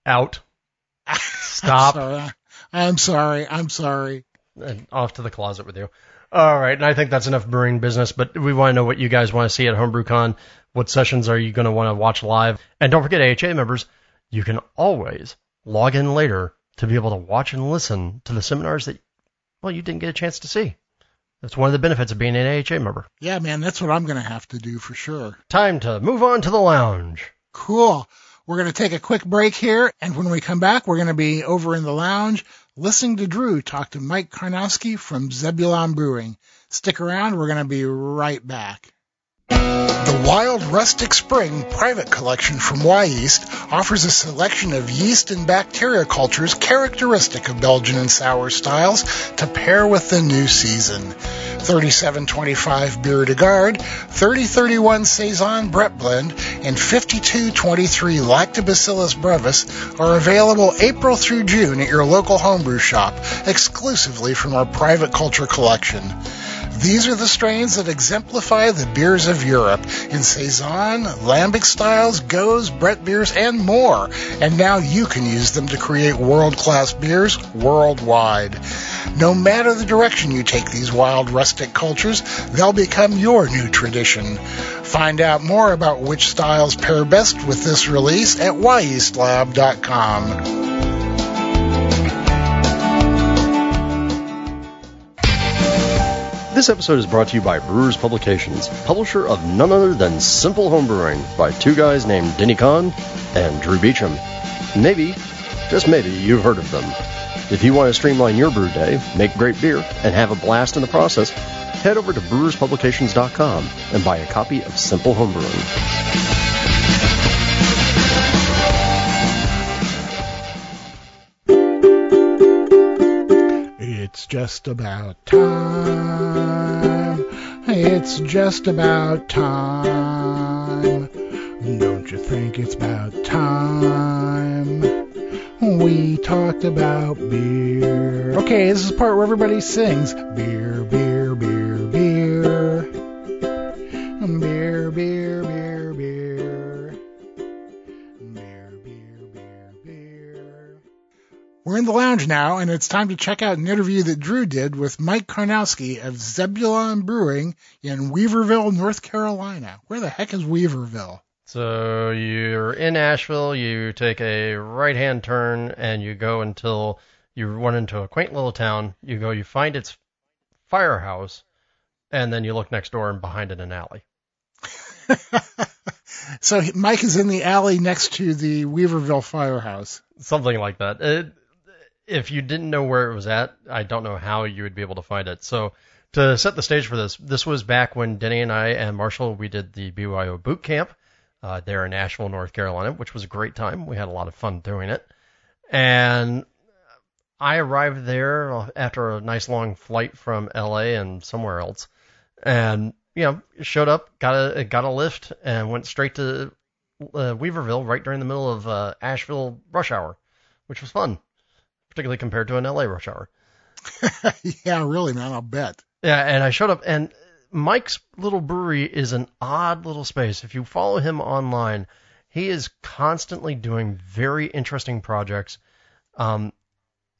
Out. Stop. Sorry. I'm sorry. I'm sorry. And off to the closet with you. All right, and I think that's enough brewing business, but we want to know what you guys want to see at HomebrewCon. What sessions are you going to want to watch live? And don't forget, AHA members, you can always log in later to be able to watch and listen to the seminars that, well, you didn't get a chance to see. That's one of the benefits of being an AHA member. Yeah, man, that's what I'm going to have to do for sure. Time to move on to the lounge. Cool. We're going to take a quick break here, and when we come back, we're going to be over in the lounge listening to Drew talk to Mike Karnowski from Zebulon Brewing. Stick around, we're going to be right back. The Wild Rustic Spring private collection from Wyeast offers a selection of yeast and bacteria cultures characteristic of Belgian and sour styles to pair with the new season. 3725 Bière de Garde, 3031 Saison Brett Blend, and 5223 Lactobacillus brevis are available April through June at your local homebrew shop, exclusively from our private culture collection. These are the strains that exemplify the beers of Europe in Saison, Lambic styles, Gose, Brett beers, and more. And now you can use them to create world-class beers worldwide. No matter the direction you take these wild rustic cultures, they'll become your new tradition. Find out more about which styles pair best with this release at wyeastlab.com. This episode is brought to you by Brewers Publications, publisher of none other than Simple Homebrewing by two guys named Denny Conn and Drew Beechum. Maybe, just maybe, you've heard of them. If you want to streamline your brew day, make great beer, and have a blast in the process, head over to brewerspublications.com and buy a copy of Simple Homebrewing. It's just about time. It's just about time. Don't you think it's about time? We talked about beer. Okay, this is part where everybody sings beer, beer, beer. Beer, beer, We're in the lounge now, and it's time to check out an interview that Drew did with Mike Karnowski of Zebulon Brewing in Weaverville, North Carolina. Where the heck is Weaverville? So you're in Asheville, you take a right hand turn and you go until you run into a quaint little town. You go, you find its firehouse, and then you look next door and behind it an alley. so Mike is in the alley next to the Weaverville firehouse. Something like that. It, if you didn't know where it was at, I don't know how you would be able to find it. So to set the stage for this, this was back when Denny and I and Marshall we did the BYO boot camp uh, there in Asheville, North Carolina, which was a great time. We had a lot of fun doing it, and I arrived there after a nice long flight from LA and somewhere else, and you know showed up, got a got a lift, and went straight to uh, Weaverville right during the middle of uh, Asheville rush hour, which was fun, particularly compared to an LA rush hour. yeah, really, man, I'll bet. Yeah, and I showed up, and Mike's little brewery is an odd little space. If you follow him online, he is constantly doing very interesting projects. Um,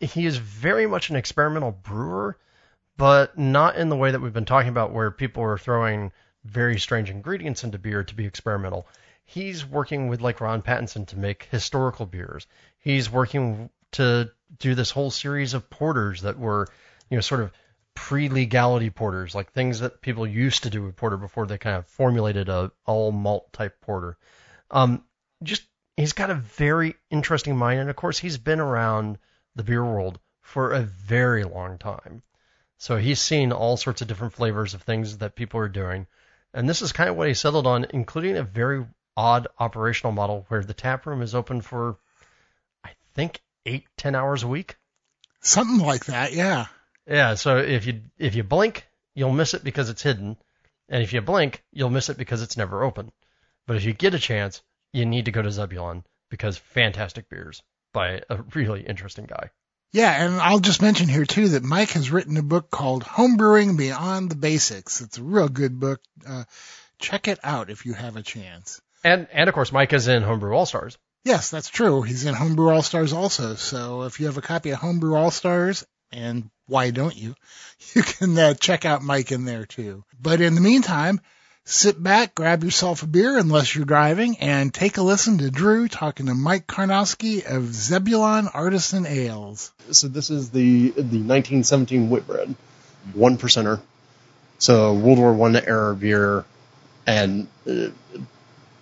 he is very much an experimental brewer, but not in the way that we've been talking about, where people are throwing very strange ingredients into beer to be experimental. He's working with like Ron Pattinson to make historical beers. He's working to do this whole series of porters that were, you know, sort of pre-legality porters, like things that people used to do with porter before they kind of formulated a all malt type porter. Um, just he's got a very interesting mind, and of course he's been around the beer world for a very long time. So he's seen all sorts of different flavors of things that people are doing, and this is kind of what he settled on, including a very odd operational model where the tap room is open for, I think, eight ten hours a week. Something like that, yeah. Yeah, so if you if you blink, you'll miss it because it's hidden, and if you blink, you'll miss it because it's never open. But if you get a chance, you need to go to Zebulon because fantastic beers by a really interesting guy. Yeah, and I'll just mention here too that Mike has written a book called Homebrewing Beyond the Basics. It's a real good book. Uh, check it out if you have a chance. And and of course, Mike is in Homebrew All Stars. Yes, that's true. He's in Homebrew All Stars also. So if you have a copy of Homebrew All Stars and why don't you? You can uh, check out Mike in there too. But in the meantime, sit back, grab yourself a beer unless you're driving, and take a listen to Drew talking to Mike Karnowski of Zebulon Artisan Ales. So this is the the 1917 Whitbread, one percenter. So World War One era beer, and uh,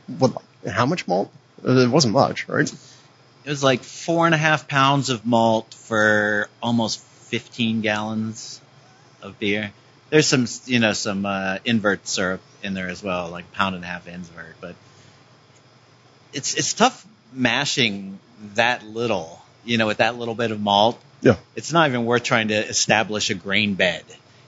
what? How much malt? Uh, It wasn't much, right? It was like four and a half pounds of malt for almost 15 gallons of beer. There's some, you know, some uh, invert syrup in there as well, like pound and a half invert. But it's it's tough mashing that little, you know, with that little bit of malt. Yeah. It's not even worth trying to establish a grain bed.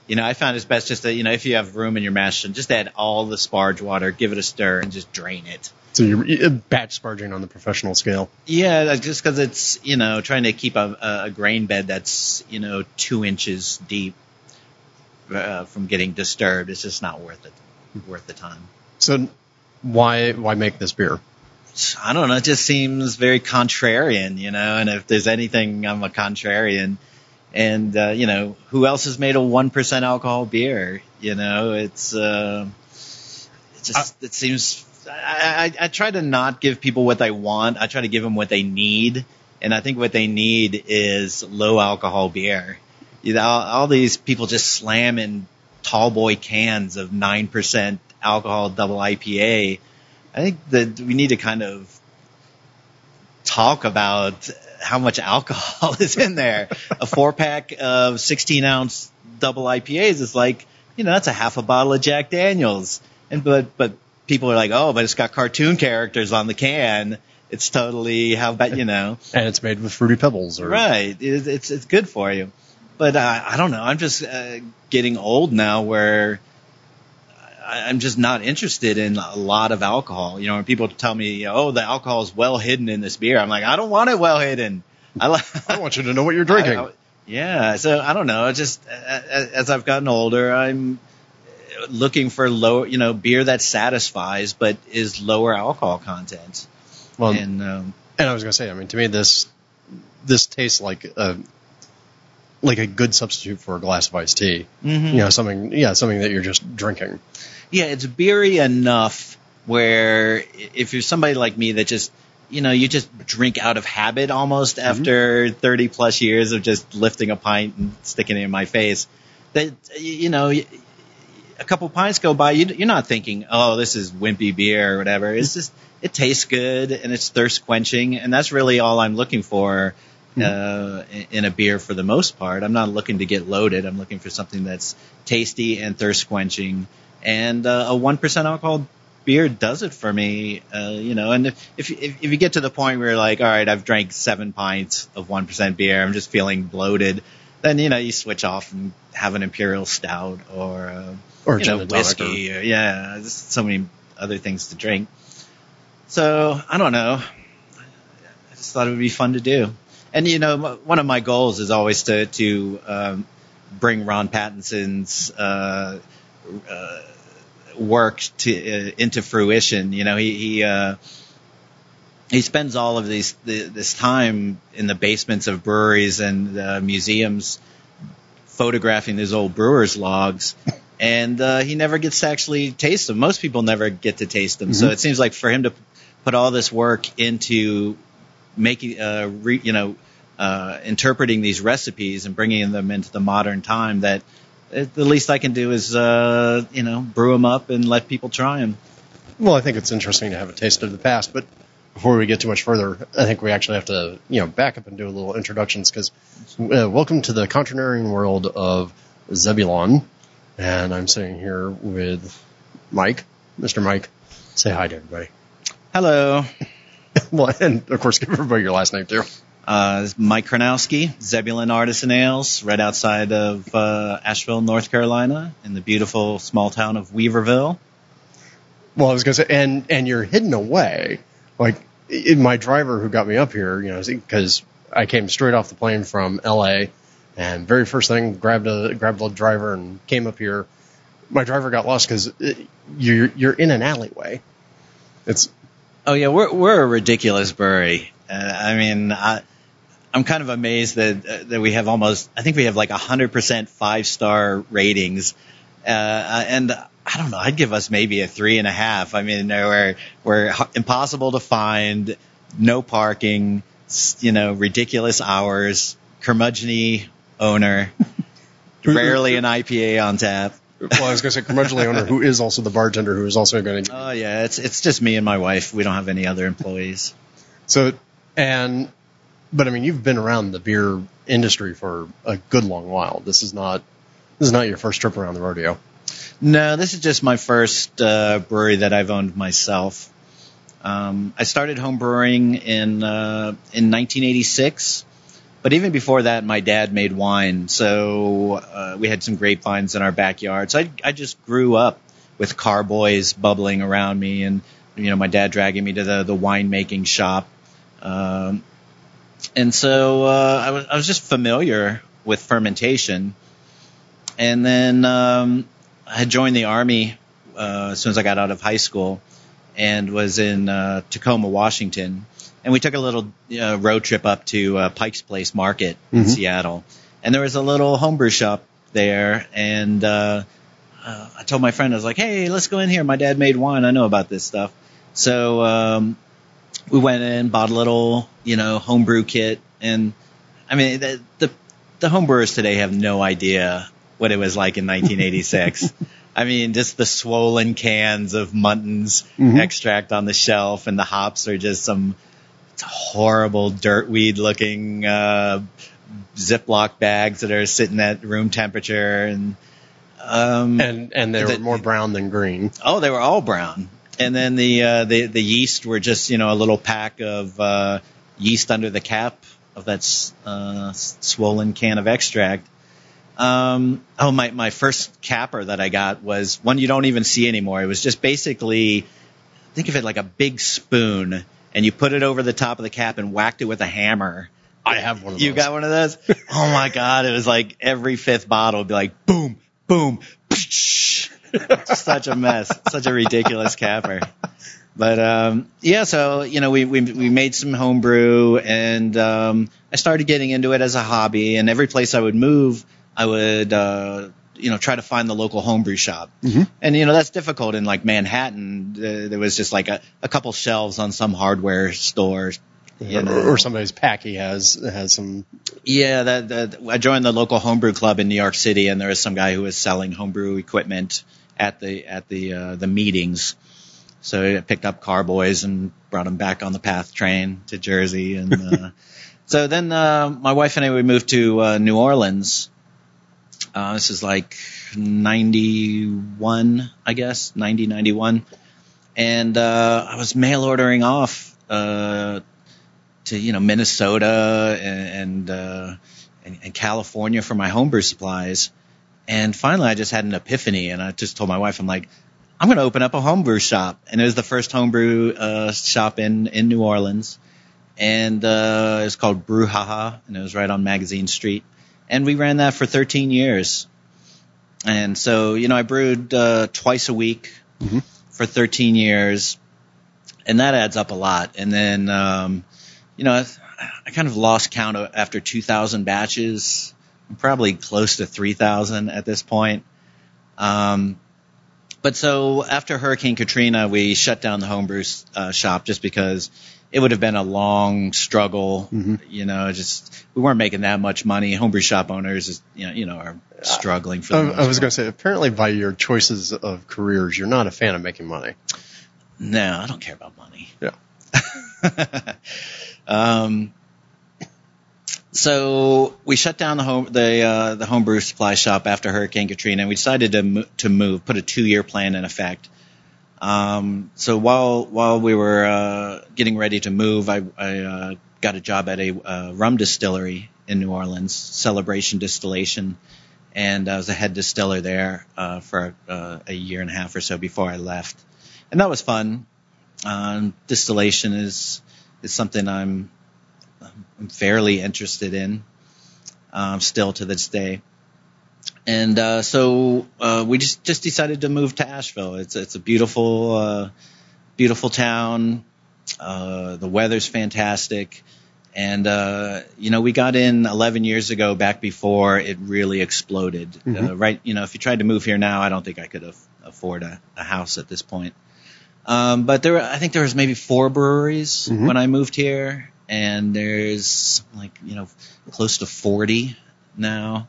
You know, I found it's best just to, you know, if you have room in your mash, tun, just add all the sparge water, give it a stir, and just drain it. So you're uh, batch sparging on the professional scale. Yeah, just because it's you know trying to keep a, a grain bed that's you know two inches deep uh, from getting disturbed, it's just not worth it. Worth the time. So why why make this beer? I don't know. It just seems very contrarian, you know. And if there's anything, I'm a contrarian. And uh, you know, who else has made a one percent alcohol beer? You know, it's uh, it just it seems. I, I, I try to not give people what they want. I try to give them what they need, and I think what they need is low alcohol beer. You know, all, all these people just slamming tall boy cans of nine percent alcohol double IPA. I think that we need to kind of talk about how much alcohol is in there. a four pack of 16 ounce double IPAs is like, you know, that's a half a bottle of Jack Daniels. And, but, but people are like, oh, but it's got cartoon characters on the can. It's totally, how about, you know. And it's made with fruity pebbles, or Right. It's, it's, it's good for you. But uh, I don't know. I'm just uh, getting old now where I'm just not interested in a lot of alcohol. You know, when people tell me, oh, the alcohol is well hidden in this beer, I'm like, I don't want it well hidden. I like. I want you to know what you're drinking. I- I- yeah, so I don't know. Just uh, as I've gotten older, I'm looking for low, you know, beer that satisfies but is lower alcohol content. well, and um, And I was gonna say, I mean, to me, this this tastes like a like a good substitute for a glass of iced tea. mhm. You know, something, yeah, something that you're just drinking. yeah, it's beery enough where if you're somebody like me that just you know you just drink out of habit almost after 30 plus years of just lifting a pint and sticking it in my face that you know a couple pints go by you're not thinking oh this is wimpy beer or whatever it's just it tastes good and it's thirst quenching and that's really all I'm looking for uh, in- a beer for the most part. I'm not looking to get loaded. I'm looking for something that's tasty and thirst quenching. And uh, a one percent alcohol beer does it for me. Uh, you know, and if, if if if you get to the point where you're like, all right, I've drank seven pints of one percent beer, I'm just feeling bloated. Then you know you switch off and have an imperial stout or uh, Or you know whiskey. Or, yeah, there's so many other things to drink. So I don't know. I just thought it would be fun to do. And you know, one of my goals is always to to um, bring Ron Pattinson's uh, uh, work to uh, into fruition. You know, he he uh, he spends all of these the, this time in the basements of breweries and uh, museums photographing these old brewers logs. And uh, he never gets to actually taste them. Most people never get to taste them. So it seems like for him to put all this work into making, uh, re, you know, uh, interpreting these recipes and bringing them into the modern time, that the least I can do is, uh, you know, brew them up and let people try them. Well, I think it's interesting to have a taste of the past, but before we get too much further, I think we actually have to, you know, back up and do a little introductions because uh, welcome to the contrarian world of Zebulon, and I'm sitting here with Mike, Mr. Mike. Say hi to everybody. Hello. well, and of course, give everybody your last name too. Uh, Mike Karnowski, Zebulon Artisan Ales, right outside of uh, Asheville, North Carolina, in the beautiful small town of Weaverville. Well, I was gonna say, and and you're hidden away. Like in my driver who got me up here, you know, because I came straight off the plane from L.A. and very first thing grabbed a grabbed a driver and came up here. My driver got lost because you're you're in an alleyway. It's Oh yeah, we're we're a ridiculous brewery. Uh, I mean, I, I'm kind of amazed that uh, that we have almost. I think we have like hundred percent five star ratings, uh, uh, and I don't know. I'd give us maybe a three and a half. I mean, we're we're impossible to find, no parking, you know, ridiculous hours, curmudgeony owner, rarely an IPA on tap. well, I was going to say curmudgeonly owner who is also the bartender who is also going to. Oh yeah, it's it's just me and my wife. We don't have any other employees. So, and, but I mean, you've been around the beer industry for a good long while. This is not, this is not your first trip around the rodeo. No, this is just my first uh, brewery that I've owned myself. Um, I started home brewing in uh, in 1986, but even before that, my dad made wine, so uh, we had some grapevines in our backyard. So I, I just grew up with carboys bubbling around me, and you know, my dad dragging me to the the winemaking shop. Um, and so uh, I was I was just familiar with fermentation, and then um, I had joined the army uh, as soon as I got out of high school, and was in uh, Tacoma, Washington, and we took a little uh, road trip up to uh, Pike's Place Market in Mhm. Seattle, and there was a little homebrew shop there, and uh, uh, I told my friend I was like, "Hey, let's go in here. My dad made wine. I know about this stuff." So um, we went in, bought a little, you know, homebrew kit, and I mean, the the, the homebrewers today have no idea what it was like in 1986. I mean, just the swollen cans of Muntons Mhm. extract on the shelf, and the hops are just some horrible dirtweed looking uh, Ziploc bags that are sitting at room temperature, and um, And, and they were The- more brown than green. Oh, they were all brown. And then the uh, the the yeast were just you know a little pack of uh, yeast under the cap of that s- uh, swollen can of extract. Um, oh, my my first capper that I got was one you don't even see anymore. It was just basically think of it like a big spoon, and you put it over the top of the cap and whacked it with a hammer. I have one of You got one of those? oh my god! It was like every fifth bottle would be like boom, boom, such a mess, such a ridiculous capper. But um, yeah, so you know, we we we made some homebrew, and um, I started getting into it as a hobby. And every place I would move, I would uh, you know try to find the local homebrew shop. Mhm. And you know that's difficult in like Manhattan. Uh, there was just like a, a couple shelves on some hardware store. You know. or, or somebody's packy has has some. Yeah, that, that I joined the local homebrew club in New York City, and there was some guy who was selling homebrew equipment at the at the uh, the meetings. So I picked up carboys and brought them back on the PATH train to Jersey, and uh, so then uh, my wife and I we moved to uh, New Orleans. Uh, this is like '91, I guess, 90, 91. and uh, I was mail ordering off uh, to you know Minnesota and and, uh, and and California for my homebrew supplies. And finally, I just had an epiphany, and I just told my wife, I'm like, I'm going to open up a homebrew shop, and it was the first homebrew uh, shop in in New Orleans, and uh, it was called Brew Haha, and it was right on Magazine Street, and we ran that for 13 years. And so, you know, I brewed uh, twice a week Mhm. for 13 years, and that adds up a lot. And then, um, you know, I, I kind of lost count after 2,000 batches. Probably close to 3,000 at this point. Um, but so after Hurricane Katrina, we shut down the homebrew uh, shop just because it would have been a long struggle. Mhm. You know, just we weren't making that much money. Homebrew shop owners, you know, you know, are struggling for. I, The I was going to say, apparently, by your choices of careers, you're not a fan of making money. No, I don't care about money. Yeah. um, so we shut down the home the uh, the homebrew supply shop after Hurricane Katrina, and we decided to mo- to move, put a two year plan in effect. Um, so while while we were uh, getting ready to move, I, I uh, got a job at a uh, rum distillery in New Orleans, Celebration Distillation, and I was a head distiller there uh, for uh, a year and a half or so before I left, and that was fun. Um, distillation is is something I'm I'm fairly interested in um, still to this day. And uh, so uh, we just just decided to move to Asheville. It's it's a beautiful uh, beautiful town. Uh, the weather's fantastic. And uh, you know, we got in 11 years ago, back before it really exploded. Uh, Mhm. right, you know, if you tried to move here now, I don't think I could af- afford a, a house at this point. Um, but there, were, I think there was maybe four breweries Mhm. when I moved here, and there's like you know close to 40 now.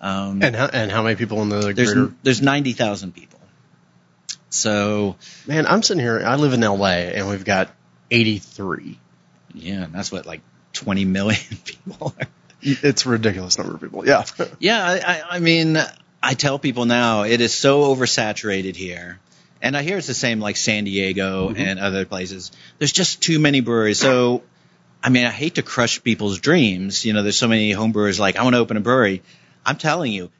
Um, And how, and how many people in the there's greater? there's ninety thousand people. So Man, I'm sitting here. I live in L.A. and we've got 83. yeah, and that's what like twenty million people. Are. It's a ridiculous number of people. Yeah. Yeah, I, I, I mean, I tell people now it is so oversaturated here, and I hear it's the same like San Diego and other places. There's just too many breweries. So, I mean, I hate to crush people's dreams. You know, there's so many home brewers like I want to open a brewery. I'm telling you,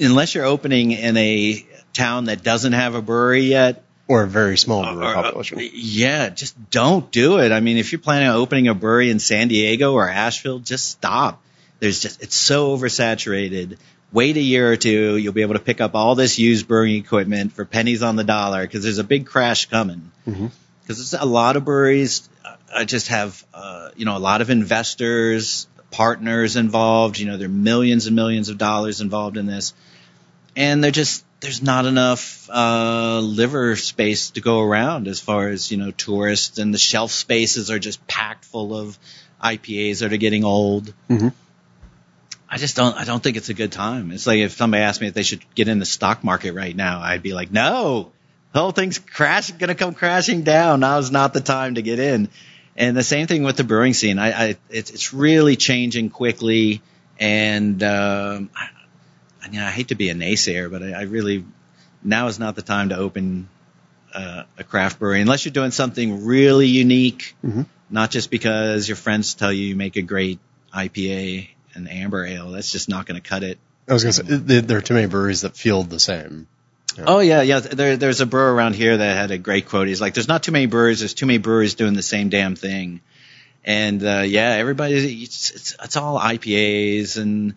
unless you're opening in a town that doesn't have a brewery yet, or a very small brewery or- uh, population. yeah, just don't do it. I mean, if you're planning on opening a brewery in San Diego or Asheville, just stop. There's just it's so oversaturated. Wait a year or two, you'll be able to pick up all this used brewing equipment for pennies on the dollar because there's a big crash coming. Because there's a lot of breweries uh, just have uh, you know a lot of investors, partners involved. You know, there are millions and millions of dollars involved in this, and they're just there's not enough uh, liver space to go around as far as you know tourists, and the shelf spaces are just packed full of IPAs that are getting old. Mhm. I just don't. I don't think it's a good time. It's like if somebody asked me if they should get in the stock market right now, I'd be like, no. The whole thing's crash going to come crashing down. Now's not the time to get in. And the same thing with the brewing scene. I, I it's it's really changing quickly, and um, I, I, mean, I hate to be a naysayer, but I, I really now is not the time to open uh, a craft brewery unless you're doing something really unique, Mhm. not just because your friends tell you you make a great IPA and amber ale. That's just not going to cut it. I was going to say there are too many breweries that feel the same. Oh yeah, yeah. There, there's a brewer around here that had a great quote. He's like, "There's not too many brewers. There's too many breweries doing the same damn thing." And uh, yeah, everybody, it's, it's it's all IPAs and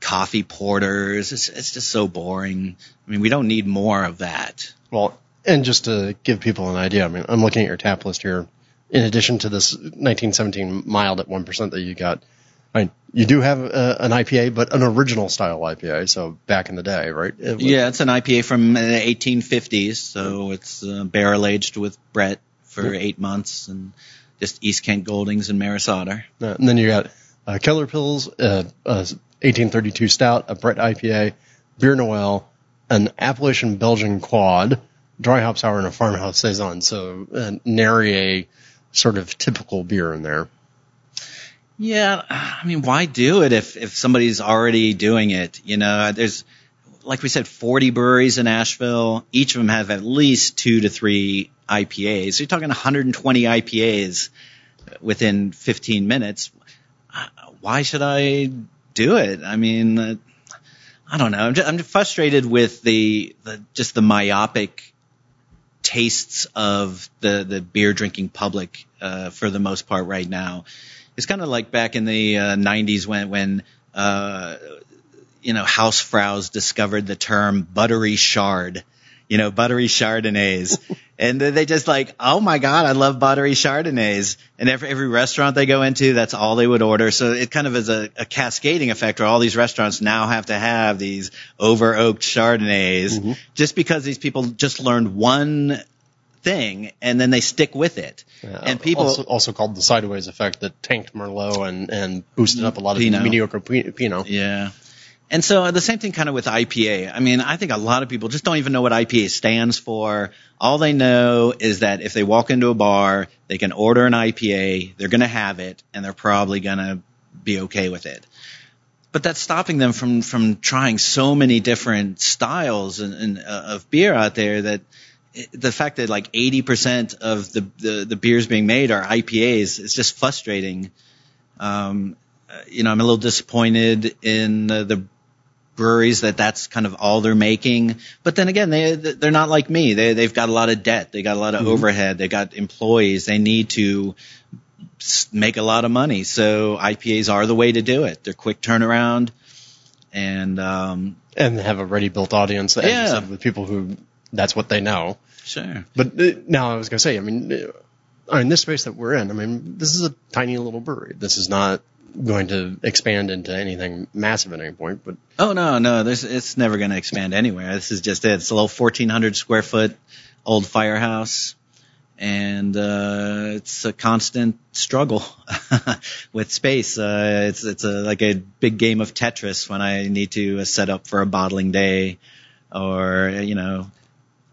coffee porters. It's it's just so boring. I mean, we don't need more of that. Well, and just to give people an idea, I mean, I'm looking at your tap list here. In addition to this 1917 mild at 1% that you got, I you do have uh, an IPA, but an original style IPA. So back in the day, right? It Yeah, it's an IPA from the 1850s, so it's uh, barrel aged with Brett for Yep. eight months and just East Kent Goldings and Maris Otter. Uh, and then you got uh, Keller Pils, uh, uh, 1832 Stout, a Brett IPA, Beer Noel, an Appalachian Belgian Quad, dry hop sour, and a farmhouse saison. So uh, nary a sort of typical beer in there. Yeah, I mean, why do it if if somebody's already doing it? You know, there's like we said, 40 breweries in Asheville. Each of them have at least two to three IPAs. So you're talking 120 IPAs within 15 minutes. Uh, Why should I do it? I mean, uh, I don't know. I'm just, I'm just frustrated with the, the just the myopic tastes of the the beer drinking public uh, for the most part right now. It's kind of like back in the uh, 90s when when uh, you know housefraus discovered the term buttery shard. You know, buttery chardonnays. and they just like, oh my God, I love buttery chardonnays. And every, every restaurant they go into, that's all they would order. So it kind of is a, a cascading effect where all these restaurants now have to have these over oaked chardonnays just because these people just learned one thing and then they stick with it. Uh, and people, also, also called the sideways effect that tanked Merlot and, and boosted up a lot of Pinot. mediocre Pi- Pinot. Yeah. And so uh, the same thing kind of with IPA. I mean, I think a lot of people just don't even know what IPA stands for. All they know is that if they walk into a bar, they can order an IPA, they're going to have it, and they're probably going to be okay with it. But that's stopping them from from trying so many different styles and, and uh, of beer out there that the fact that like 80% of the, the, the beers being made are IPAs is just frustrating. Um, you know, I'm a little disappointed in uh, the breweries that that's kind of all they're making. But then again, they they're not like me. They they've got a lot of debt. They got a lot of overhead. They got employees. They need to make a lot of money. So IPAs are the way to do it. They're quick turnaround, and um, And have a ready built audience, Yeah. with people who that's what they know. sure. But uh, now I was going to say, I mean, uh, in this space that we're in, I mean, this is a tiny little brewery. This is not going to expand into anything massive at any point, but Oh no, no, this it's never going to expand anywhere. This is just it. It's a little 1,400 square foot old firehouse, and uh, it's a constant struggle with space. Uh, it's it's a, like a big game of Tetris when I need to uh, set up for a bottling day, or you know,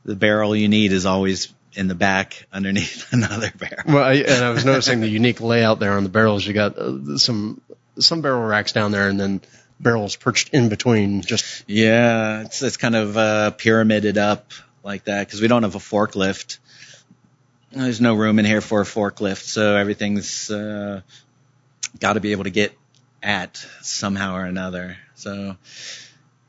the barrel you need is always in the back underneath another barrel. Well, I, and I was noticing the unique layout there on the barrels. You got uh, some some barrel racks down there, and then barrels perched in between. Just yeah, it's it's kind of uh, pyramided up like that because we don't have a forklift. There's no room in here for a forklift, so everything's uh, got to be able to get at somehow or another. So,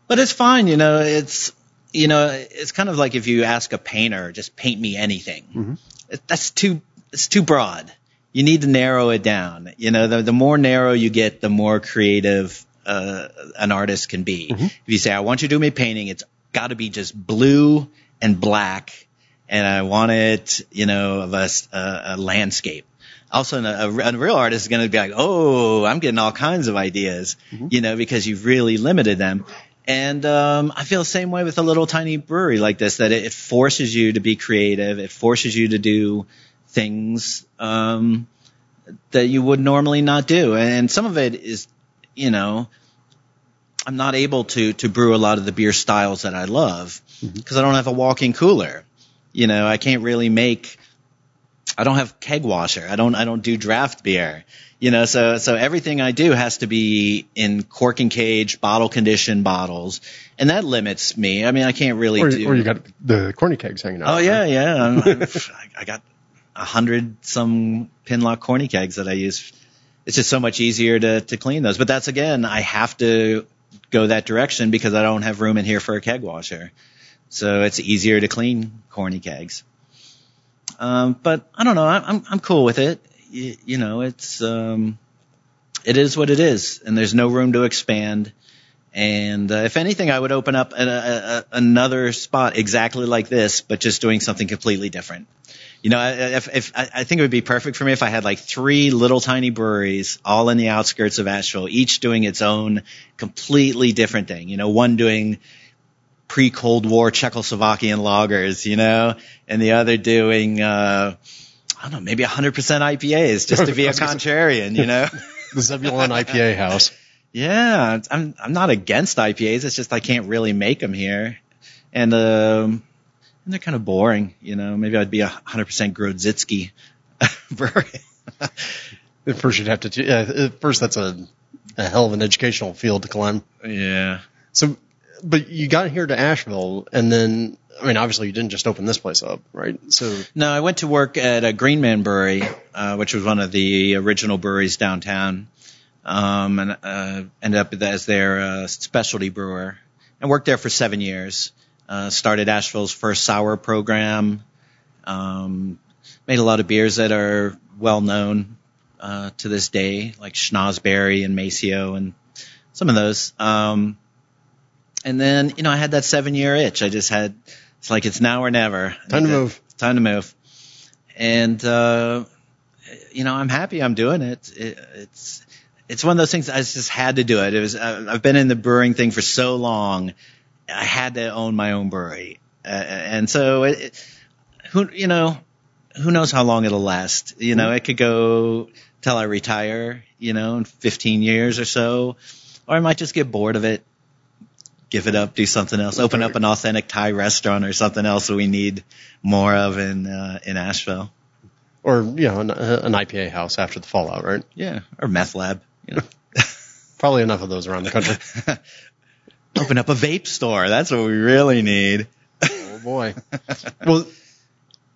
but it's fine, you know. It's you know, it's kind of like if you ask a painter, just paint me anything. Mhm. That's too it's too broad. You need to narrow it down. You know, the the more narrow you get, the more creative uh, an artist can be. Mhm. If you say, I want you to do me painting, it's got to be just blue and black, and I want it, you know, of a, a- a landscape. Also, a, a real artist is going to be like, oh, I'm getting all kinds of ideas, you know, because you've really limited them. And um, I feel the same way with a little tiny brewery like this, that it, it forces you to be creative. It forces you to do things um, that you would normally not do. And some of it is, you know, I'm not able to to brew a lot of the beer styles that I love because I don't have a walk-in cooler. You know, I can't really make. I don't have keg washer. I don't. I don't do draft beer. You know, so so everything I do has to be in cork and cage, bottle condition bottles, and that limits me. I mean, I can't really or, do. or you got the corny kegs hanging out. Oh yeah, yeah. I'm, I'm, I got a hundred some pinlock corny kegs that I use. It's just so much easier to to clean those. But that's again, I have to go that direction because I don't have room in here for a keg washer. So it's easier to clean corny kegs. Um, but I don't know. I'm, I'm cool with it. You, you know, it's um, it is what it is, and there's no room to expand. And uh, if anything, I would open up a, a, a, another spot exactly like this, but just doing something completely different. You know, if, if I think it would be perfect for me if I had like three little tiny breweries, all in the outskirts of Asheville, each doing its own completely different thing. You know, one doing pre-Cold War Czechoslovakian lagers, you know, and the other doing, uh, I don't know, maybe 100% IPAs just to be a contrarian, you know. the Zebulon IPA house. Yeah, I'm I'm not against IPAs. It's just I can't really make them here, and um, and they're kind of boring. You know, maybe I'd be a hundred percent Grodziskie brewery. First, you'd have to. Yeah, first, that's a, a hell of an educational field to climb. yeah. So, but you got here to Asheville, and then, I mean, obviously, you didn't just open this place up, right? So, No, I went to work at a Green Man Brewery, uh, which was one of the original breweries downtown, um, and uh, ended up as their uh, specialty brewer, and worked there for seven years. Uh, started Asheville's first sour program. Um, made a lot of beers that are well known uh, to this day, like Schnozberry and Maceo, and some of those. Um, and then, you know, I had that seven year itch. I just had, it's like it's now or never. Time to move. Time to move. And, uh, you know, I'm happy I'm doing it. it. It's, it's one of those things I just had to do it. It was, uh, I've been in the brewing thing for so long. I had to own my own brewery. Uh, and so it, it, who, you know, who knows how long it'll last? You know, it could go till I retire, you know, in 15 years or so, or I might just get bored of it, give it up, do something else, open up an authentic Thai restaurant or something else that we need more of in uh, in Asheville. or you know, an, an IPA house after the fallout, right? Yeah, or meth lab. You know. Probably enough of those around the country. open up a vape store. That's what we really need. oh boy. Well,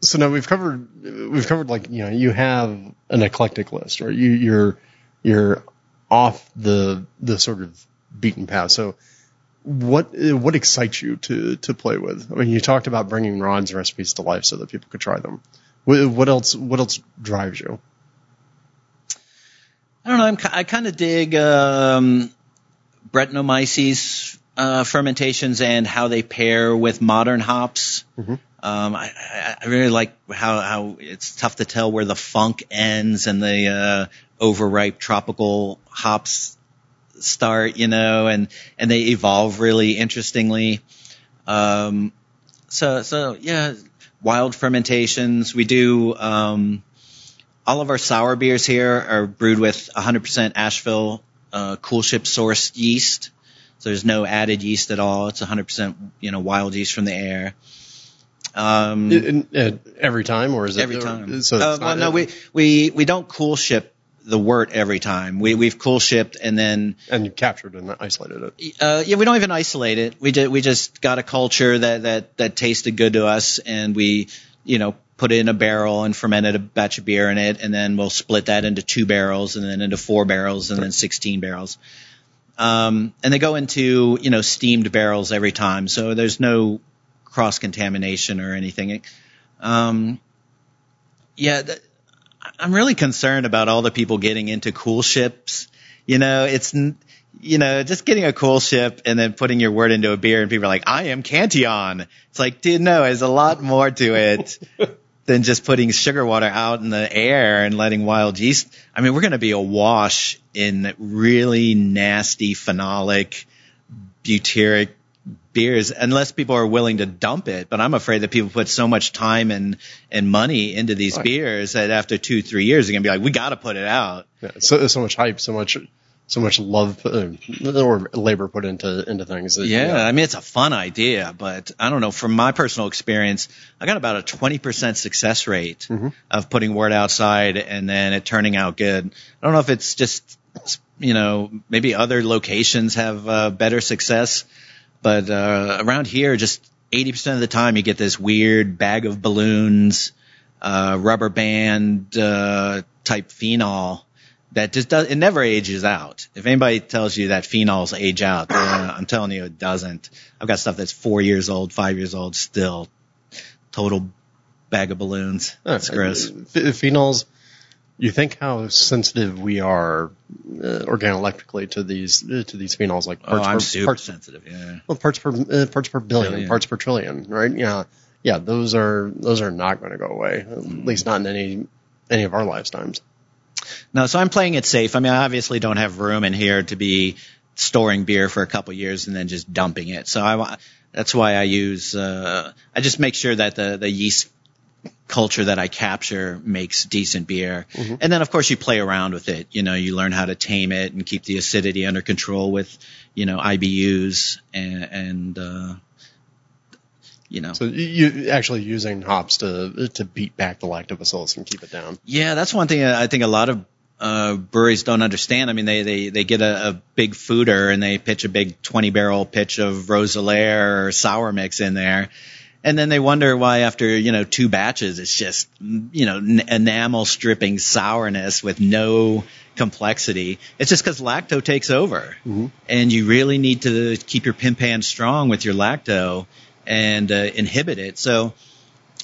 so now we've covered we've covered like you know you have an eclectic list, right? You you're you're off the the sort of beaten path. So what what excites you to to play with? I mean, you talked about bringing Ron's recipes to life so that people could try them. What, what else what else drives you? I don't know. I'm, I kind of dig um, Brettanomyces uh, fermentations and how they pair with modern hops. Mhm. Um, I, I, I really like how, how it's tough to tell where the funk ends and the uh, overripe tropical hops start, you know, and and they evolve really interestingly. Um, so so yeah, wild fermentations. We do um, all of our sour beers here are brewed with 100% Asheville uh, coolship sourced yeast. So there's no added yeast at all. It's 100% you know wild yeast from the air. Um, in- every time, or is it every time. So uh, well, no, we we we don't cool ship the wort every time. We we've cool shipped and then and you captured and isolated it. uh, yeah, we don't even isolate it. We just we just got a culture that that that tasted good to us, and we you know put it in a barrel and fermented a batch of beer in it, and then we'll split that into two barrels, and then into four barrels, and then sixteen barrels. Um, and they go into you know steamed barrels every time, so there's no cross contamination or anything. Um, yeah, th- I'm really concerned about all the people getting into coolships. You know, it's n- you know, just getting a coolship and then putting your wort into a beer and people are like, I am Cantillon. It's like, dude, no, there's a lot more to it than just putting sugar water out in the air and letting wild yeast. I mean, we're going to be awash in really nasty phenolic, butyric beers unless people are willing to dump it. But I'm afraid that people put so much time and, and money into these Right. beers that after two, three years, they're going to be like, we got to put it out. Yeah, so so much hype, so much so much love uh, or labor put into into things. that- Yeah, I mean it's a fun idea, but I don't know. From my personal experience, I got about a twenty percent success rate Mhm. of putting wort outside and then it turning out good. I don't know if it's just you know maybe other locations have uh, better success, but uh, around here, just eighty percent of the time, you get this weird bag of balloons, uh, rubber band uh, type phenol that just does it never ages out. If anybody tells you that phenols age out, uh, I'm telling you it doesn't. I've got stuff that's four years old, five years old, still total bag of balloons. Uh, That's gross. ph- Phenols. You think how sensitive we are uh, organoleptically to these uh, to these phenols, like Oh, parts I'm per super parts, sensitive. Yeah. well, parts per uh, parts per billion, Billion. parts per trillion, right? Yeah, yeah. Those are those are not going to go away, at least not in any any of our lifetimes. No, so I'm playing it safe. I mean, I obviously don't have room in here to be storing beer for a couple years and then just dumping it. So I that's why I use uh, I just make sure that the the yeast culture that I capture makes decent beer. And then of course you play around with it. You know, you learn how to tame it and keep the acidity under control with, you know, IBUs and and uh you know. So you actually using hops to to beat back the lactobacillus and keep it down. Yeah, that's one thing I think a lot of uh, breweries don't understand. I mean, they they they get a, a big foeder and they pitch a big 20 barrel pitch of Roeselare or sour mix in there. And then they wonder why after, you know, two batches, it's just, you know, n- enamel stripping sourness with no complexity. It's just because lacto takes over. And you really need to keep your pin pan strong with your lacto and uh, inhibit it. So,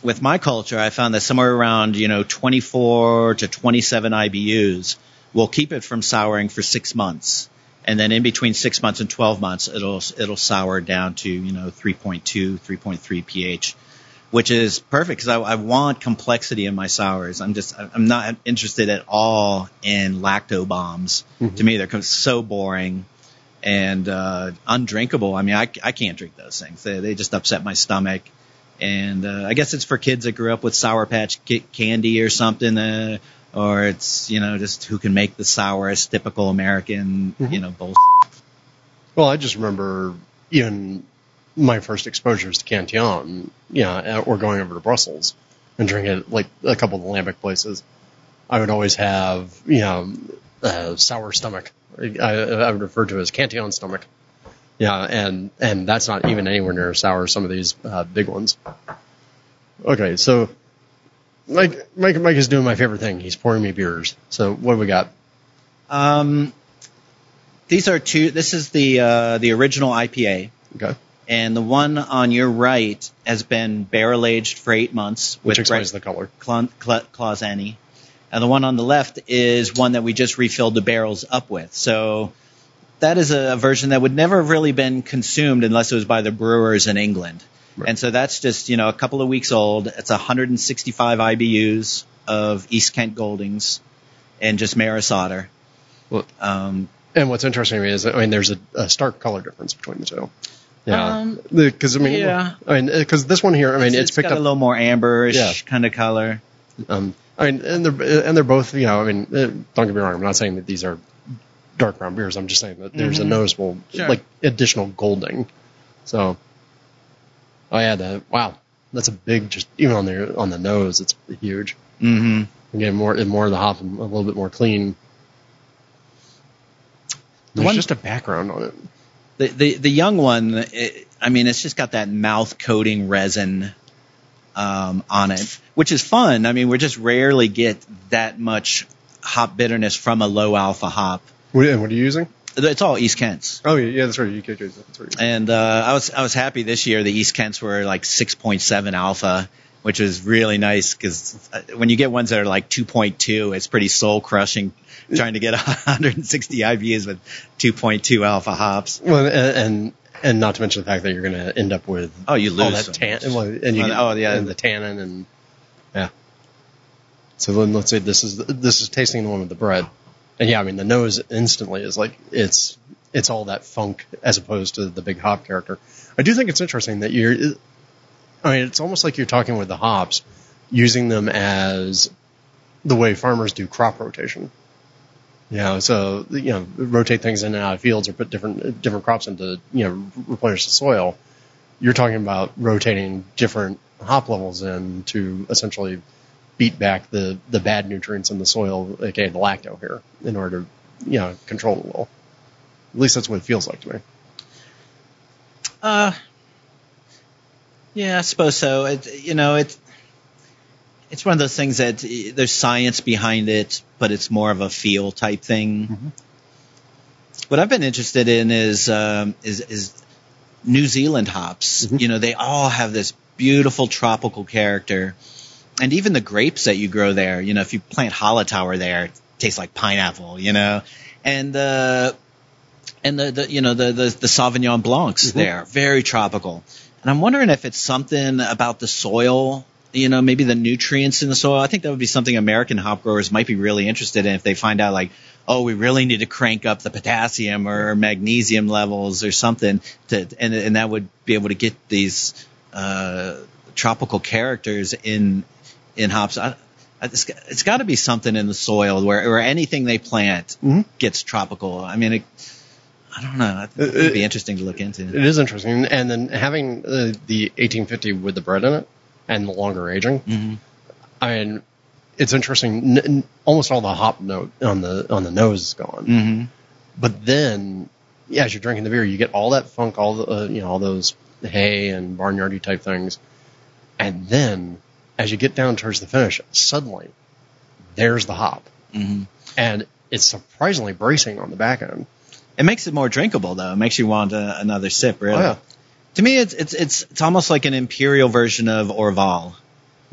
with my culture, I found that somewhere around, you know, 24 to 27 IBUs will keep it from souring for six months. And then in between six months and 12 months, it'll, it'll sour down to, you know, 3.2, 3.3 pH, which is perfect because I, I want complexity in my sours. I'm just, I'm not interested at all in lacto bombs. To me, they're so boring and uh, undrinkable. I mean, I, I can't drink those things. They, they just upset my stomach. And uh, I guess it's for kids that grew up with Sour Patch candy or something, uh, or it's you know just who can make the sourest typical American you know bullshit. Well, I just remember even my first exposures to Cantillon, yeah, or going over to Brussels and drinking like a couple of the lambic places. I would always have, you know, a sour stomach. I, I would refer to it as Cantillon stomach. Yeah, and and that's not even anywhere near as sour as some of these uh, big ones. Okay, so Mike, Mike, Mike is doing my favorite thing. He's pouring me beers. So what do we got? Um, these are two. This is the uh, the original IPA. Okay, And the one on your right has been barrel aged for eight months which explains Brett the color. Cla- Cla- Claussenii. And the one on the left is one that we just refilled the barrels up with. So that is a, version that would never have really been consumed unless it was by the brewers in England. Right. And so that's just, you know, a couple of weeks old. It's 165 IBUs of East Kent Goldings and just Maris Otter. Well- Um, And what's interesting to me is, I mean, there's a, a stark color difference between the two. Yeah, Um, because I mean, yeah. I mean, because this one here, I mean, it's, picked got up. a little more amberish Yeah. kind of color. Um, I mean, and they're and they're both, you know, I mean, uh, don't get me wrong. I'm not saying that these are dark brown beers. I'm just saying that there's a Mhm. noticeable, Sure. like, additional golding. So, oh yeah, that wow, that's a big, just even on the on the nose, it's huge. Mm-hmm. Again, more and more of the hop, a little bit more clean. There's one- just a background on it. The, the the young one, it, I mean, it's just got that mouth coating resin um, on it, which is fun. I mean, we just rarely get that much hop bitterness from a low alpha hop. What, and what are you using? It's all East Kents. Oh yeah, yeah, that's right. Can That's right. And uh, I was I was happy this year. The East Kents were like 6.7 alpha, which was really nice because when you get ones that are like 2.2, it's pretty soul crushing trying to get 160 IBUs with 2.2 alpha hops. Well, and, and and not to mention the fact that you're going to end up with Oh, you lose all that tan, well, and you Oh, get- oh, yeah. and the tannin and yeah. So then let's say this is this is tasting the one with the Brett, and yeah, I mean the nose instantly is like it's it's all that funk as opposed to the big hop character. I do think it's interesting that you're. I mean, it's almost like you're talking with the hops, using them as the way farmers do crop rotation. You know, so you know, rotate things in and out of fields or put different different crops into you know replenish the soil. You're talking about rotating different hop levels in to essentially beat back the the bad nutrients in the soil, aka the lacto here, in order to you know control it well. At least that's what it feels like to me. Uh, yeah, I suppose so. It, you know, it, it's one of those things that there's science behind it, but it's more of a feel type thing. What I've been interested in is um, is, is New Zealand hops. Mhm. You know, they all have this beautiful tropical character, and even the grapes that you grow there. You know, if you plant Hallertauer there, it tastes like pineapple. You know, and uh, and the, the you know the the, the Sauvignon Blancs Mhm. there, very tropical. And I'm wondering if it's something about the soil, you know, maybe the nutrients in the soil. I think that would be something American hop growers might be really interested in if they find out like, oh, we really need to crank up the potassium or magnesium levels or something to, and and that would be able to get these uh, tropical characters in in hops. I, it's, it's got to be something in the soil where, where anything they plant Mhm. gets tropical. I mean, it, I don't know. I think It- be interesting to look into. It is interesting, and then having uh, the 1850 with the Brett in it and the longer aging. hmm I mean, it's interesting. N- almost all the hop note on the on the nose is gone, hmm but then yeah, as you're drinking the beer, you get all that funk, all the uh, you know all those hay and barnyardy type things, and then as you get down towards the finish, suddenly there's the hop, hmm and it's surprisingly bracing on the back end. It makes it more drinkable though. It makes you want a, another sip. Really. Oh yeah, To me, it's it's it's it's almost like an imperial version of Orval.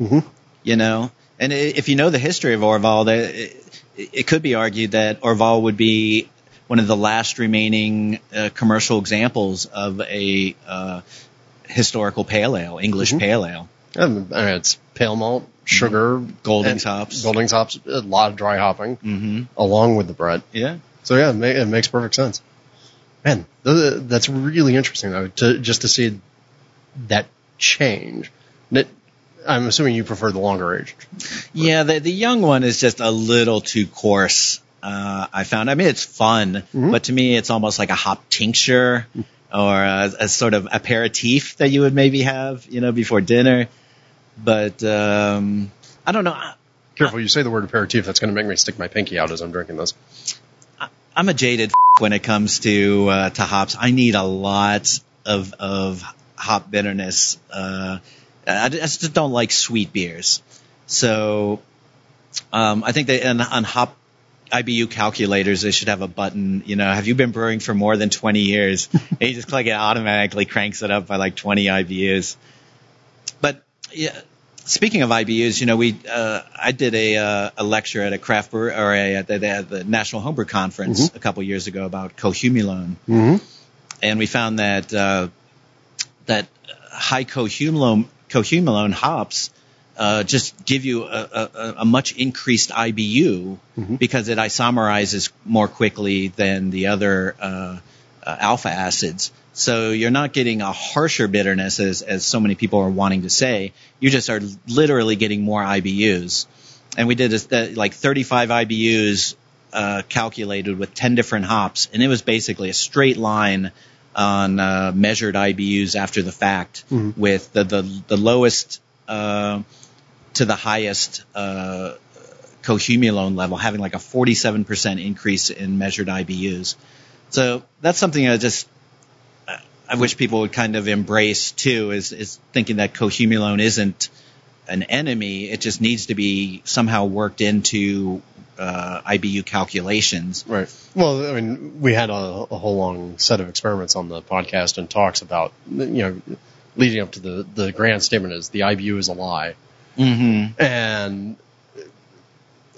Mhm. You know, and if you know the history of Orval, it, it could be argued that Orval would be one of the last remaining uh, commercial examples of a uh, historical pale ale, English Mhm. pale ale. Um, I mean, it's pale malt, sugar, Golden and- hops. Golding's hops, a lot of dry hopping hmm along with the Brett. Yeah. So yeah, it, ma- it makes perfect sense. Man, th- that's really interesting though, to just to see that change. I'm assuming you prefer the longer age. Yeah, the the young one is just a little too coarse. Uh, I found. I mean, it's fun, Mhm. but to me, it's almost like a hop tincture or a, a sort of aperitif that you would maybe have, you know, before dinner. But um, I don't know. I, Careful, you say the word aperitif. That's going to make me stick my pinky out as I'm drinking this. I'm a jaded when it comes to uh, to hops. I need a lot of of hop bitterness. Uh, I just don't like sweet beers. So um, I think that on, on hop IBU calculators, they should have a button. You know, have you been brewing for more than 20 years? and you just click it, automatically cranks it up by like 20 IBUs. But yeah, speaking of IBUs, you know, we uh, I did a uh, a lecture at a craft brewer or a, at the, at the National Homebrew Conference a couple years ago about cohumulone, Mm-hmm. and we found that uh, that high cohumulone cohumulone hops uh, just give you a, a, a much increased IBU Mhm. because it isomerizes more quickly than the other uh, uh, uh, alpha acids. So you're not getting a harsher bitterness as, as so many people are wanting to say. You just are literally getting more IBUs. And we did a, like 35 IBUs uh, calculated with 10 different hops, and it was basically a straight line on uh, measured IBUs after the fact, Mm-hmm. with the the, the lowest uh, to the highest uh, cohumulone level having like a 47% increase in measured IBUs. So that's something I just I wish people would kind of embrace too is is thinking that cohumulone isn't an enemy. It just needs to be somehow worked into uh, IBU calculations. Right. Well, I mean, we had a, a whole long set of experiments on the podcast and talks about, you know, leading up to the, the grand statement is the IBU is a lie. Mm-hmm. And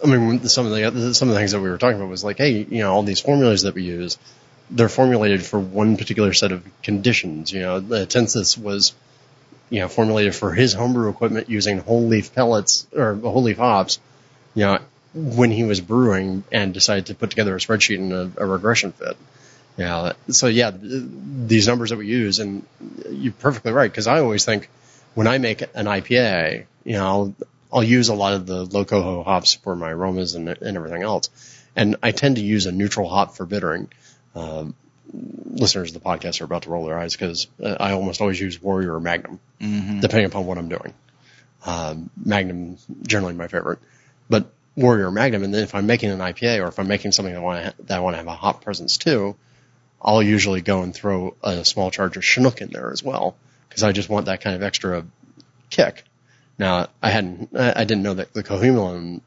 I mean, some of the some of the things that we were talking about was like, hey, you know, all these formulas that we use, they're formulated for one particular set of conditions. You know, the Tinseth was, you know, formulated for his homebrew equipment using whole leaf pellets or whole leaf hops. You know, when he was brewing and decided to put together a spreadsheet and a, a regression fit. Yeah. So yeah, th- these numbers that we use, and you're perfectly right because I always think when I make an IPA, you know, I'll, I'll use a lot of the low coho hops for my aromas and, and everything else, and I tend to use a neutral hop for bittering. Um, listeners of the podcast are about to roll their eyes because uh, I almost always use Warrior or Magnum, Mm-hmm. depending upon what I'm doing. Um, Magnum generally my favorite, but Warrior or Magnum, and then if I'm making an IPA or if I'm making something that I want to that I want to have a hop presence too, I'll usually go and throw a small charge of Chinook in there as well because I just want that kind of extra kick. Now I hadn't, I didn't know that the cohumulone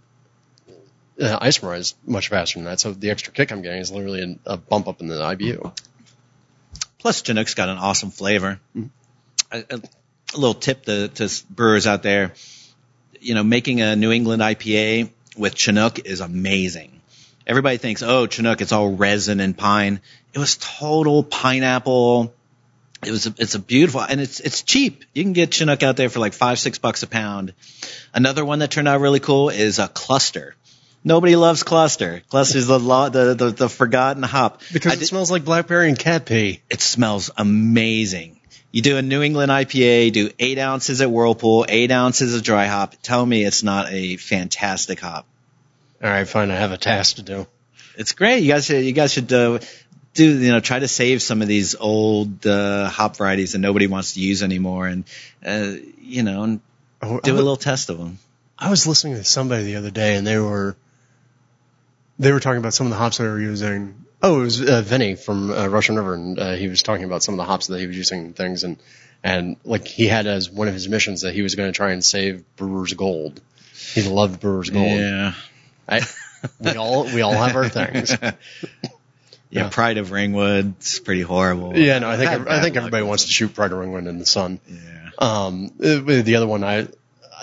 uh, isomerized much faster than that, so the extra kick I'm getting is literally an, a bump up in the IBU. Plus, Chinook's got an awesome flavor. Mm-hmm. A, a, a little tip to, to brewers out there: you know, making a New England IPA with Chinook is amazing. Everybody thinks, oh, Chinook, it's all resin and pine. It was total pineapple. It was, a, it's a beautiful, and it's, it's cheap. You can get Chinook out there for like five, six bucks a pound. Another one that turned out really cool is a cluster. Nobody loves cluster. Cluster's the, lo- the, the, the forgotten hop. Because I it did- smells like blackberry and cat pee. it smells amazing. You do a New England IPA, do eight ounces at Whirlpool, eight ounces of dry hop. Tell me it's not a fantastic hop. All right, fine. I have a task to do. It's great. You guys should, you guys should, uh, do, you know, try to save some of these old, uh, hop varieties that nobody wants to use anymore and, uh, you know, and Oh, do a little test of them. I was listening to somebody the other day, and they were they were talking about some of the hops they were using. Oh, it was uh, Vinny from uh, Russian River, and uh, he was talking about some of the hops that he was using and things, and and like he had as one of his missions that he was going to try and save Brewer's Gold. He loved Brewer's Gold. Yeah. I, we all we all have our things. Yeah. Pride of Ringwood. It's pretty horrible. Yeah, no, I think Had I think everybody wants to shoot Pride of Ringwood in the sun. Yeah. Um, the other one I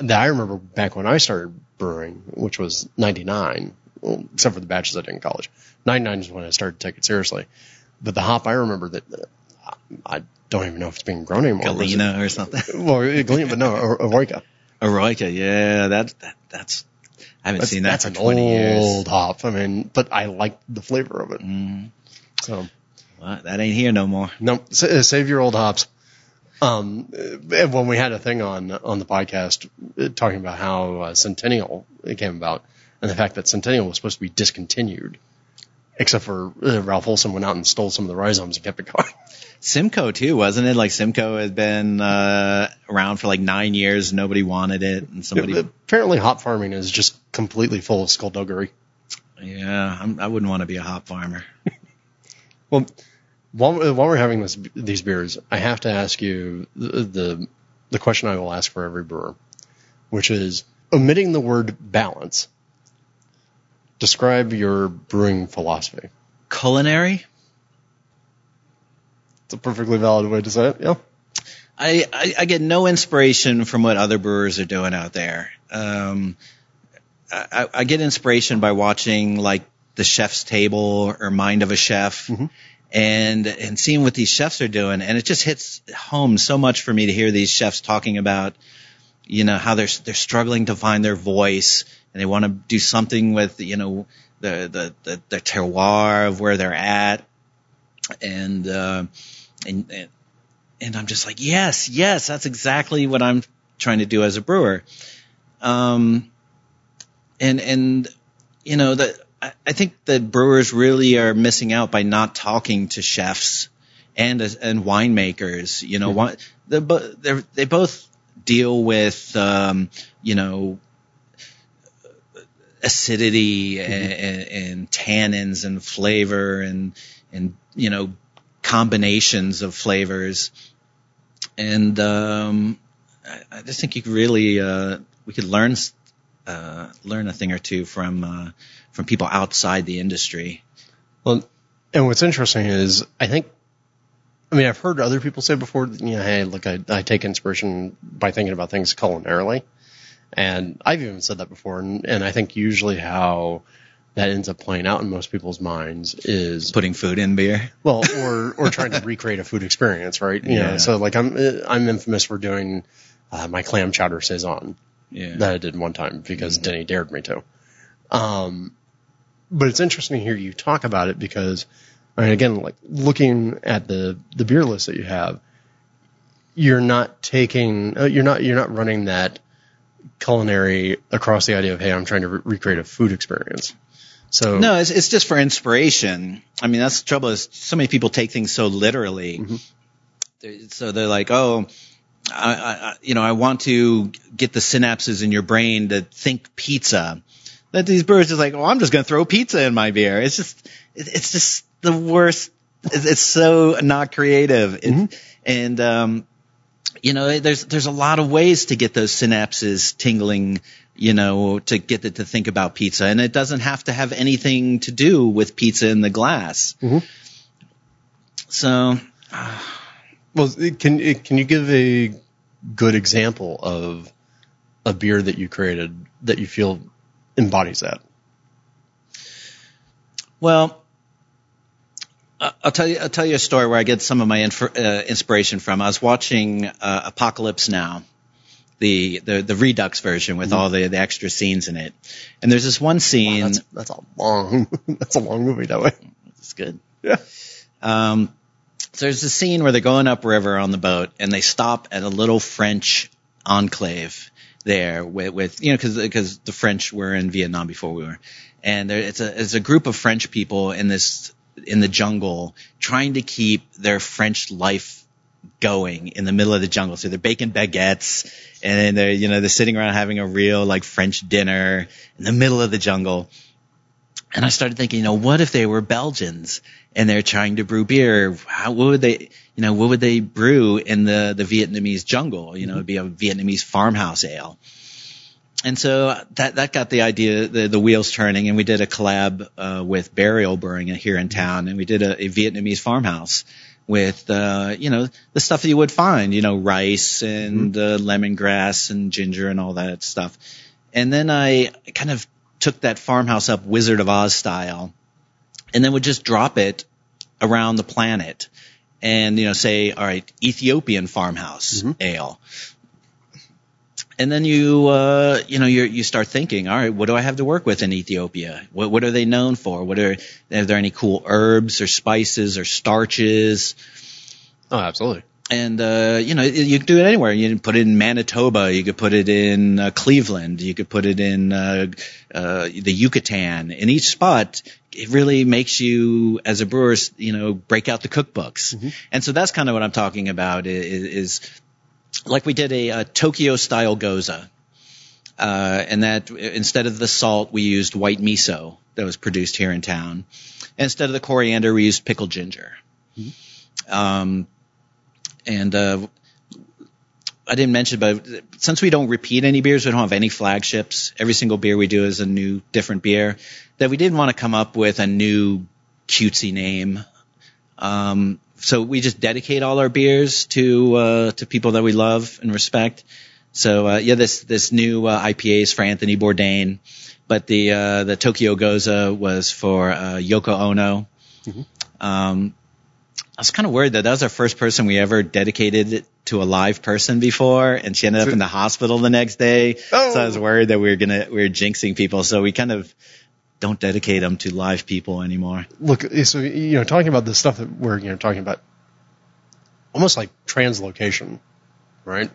that I remember back when I started brewing, which was '99, well, except for the batches I did in college. '99 is when I started to take it seriously. But the hop I remember that uh, I don't even know if it's being grown anymore. Galena or something. Well, Galena, but no, Eroica. Eroica. Yeah. That, that, that's, I haven't That's, seen that that's an 20 old years. hop. I mean, but I like the flavor of it. Mm, So well, that ain't here no more. no, uh, save your old hops. Um, when we had a thing on on the podcast uh, talking about how uh, Centennial came about and the fact that Centennial was supposed to be discontinued, except for uh, Ralph Olson went out and stole some of the rhizomes and kept it going. Simcoe too, wasn't it? Like Simcoe had been uh, around for like nine years. Nobody wanted it, and somebody. Apparently, hop farming is just completely full of skullduggery. yeah, I'm, I wouldn't want to be a hop farmer. Well, while, while we're having this, these beers, I have to ask you the, the the question I will ask for every brewer, which is omitting the word balance. Describe your brewing philosophy. Culinary. It's a perfectly valid way to say it. Yeah. I, I, I get no inspiration from what other brewers are doing out there. Um, I, I get inspiration by watching like the chef's table or mind of a chef Mhm. and, and seeing what these chefs are doing. And it just hits home so much for me to hear these chefs talking about, you know, how they're, they're struggling to find their voice and they want to do something with, you know, the, the, the, the terroir of where they're at. and uh, and and and I'm just like, yes, yes, that's exactly what I'm trying to do as a brewer. Um, and and you know that I think that brewers really are missing out by not talking to chefs and and winemakers. You know, mm-hmm. they they both deal with um, you know acidity mm-hmm. and, and, tannins and flavor and and you know combinations of flavors and um, I, I, just think you could really uh, we could learn uh, learn a thing or two from uh, from people outside the industry. Well, and what's interesting is I think I mean I've heard other people say before, you know, hey, look, I, I take inspiration by thinking about things culinarily, and I've even said that before, and, and I think usually how that ends up playing out in most people's minds is putting food in beer. Well, or or trying to recreate a food experience, right? You yeah. know, so like I'm I'm infamous for doing uh, my clam chowder saison yeah. that I did one time because mm-hmm. Denny dared me to. Um, but it's interesting to hear you talk about it because, I mean, again, like looking at the the beer list that you have, you're not taking, uh, you're not you're not running that culinary across the idea of hey, I'm trying to re- recreate a food experience. So no, it's, it's just for inspiration. I mean, that's the trouble is so many people take things so literally. Mm-hmm. So they're like, oh, I, I, you know, I want to get the synapses in your brain to think pizza. That these brewers are like, oh, I'm just going to throw pizza in my beer. It's just, it's just the worst. It's, so not creative. Mm-hmm. and, um, you know, there's, there's a lot of ways to get those synapses tingling you know, to get it to think about pizza. And it doesn't have to have anything to do with pizza in the glass. Mm-hmm. So, well, can can you give a good example of a beer that you created that you feel embodies that? Well, I'll tell you. I'll tell you a story where I get some of my inf- uh, inspiration from. I was watching uh, Apocalypse Now, the the, the Redux version with mm-hmm. all the, the extra scenes in it. And there's this one scene. Wow, that's, that's, a long that's a long movie that way. It's good. Yeah. Um, so there's a scene where they're going upriver on the boat and they stop at a little French enclave there with, with you know because because the French were in Vietnam before we were, and there, it's a it's a group of French people in this in the jungle trying to keep their French life going in the middle of the jungle. So they're baking baguettes and they're, you know, they're sitting around having a real like French dinner in the middle of the jungle. And I started thinking, you know, what if they were Belgians and they're trying to brew beer? How what would they, you know, what would they brew in the, the Vietnamese jungle? You know, it'd be a Vietnamese farmhouse ale. And so that, that got the idea, the, the wheels turning and we did a collab, uh, with Burial Brewing here in town and we did a, a Vietnamese farmhouse with uh, you know the stuff that you would find, you know, rice and mm-hmm. uh, lemongrass and ginger and all that stuff. And then I kind of took that farmhouse up Wizard of Oz style, and then would just drop it around the planet, and you know, say, all right, Ethiopian farmhouse mm-hmm. ale, and then you uh, you know you you start thinking, all right, what do I have to work with in Ethiopia? What what are they known for? What are are there any cool herbs or spices or starches? Oh, absolutely. And uh, you know you can do it anywhere. You can put it in Manitoba. You could put it in uh, Cleveland. You could put it in uh, uh, the Yucatan. In each spot, it really makes you, as a brewer, you know, break out the cookbooks. Mm-hmm. And so that's kind of what I'm talking about. Is, is like we did a, a Tokyo style gose, Uh, and that instead of the salt, we used white miso that was produced here in town. And instead of the coriander, we used pickled ginger. Mm-hmm. Um, and uh, I didn't mention, but since we don't repeat any beers, we don't have any flagships. Every single beer we do is a new, different beer. That we didn't want to come up with a new cutesy name. Um, so we just dedicate all our beers to uh, to people that we love and respect. So uh, yeah, this this new uh, IPA is for Anthony Bourdain, but the uh, the Tokyo Gose was for uh, Yoko Ono. Mm-hmm. Um, I was kind of worried that that was our first person we ever dedicated to a live person before, and she ended up in the hospital the next day. Oh. So I was worried that we were gonna we were jinxing people. So we kind of don't dedicate them to live people anymore. Look, so you know, talking about the stuff that we're you know talking about, almost like translocation, right?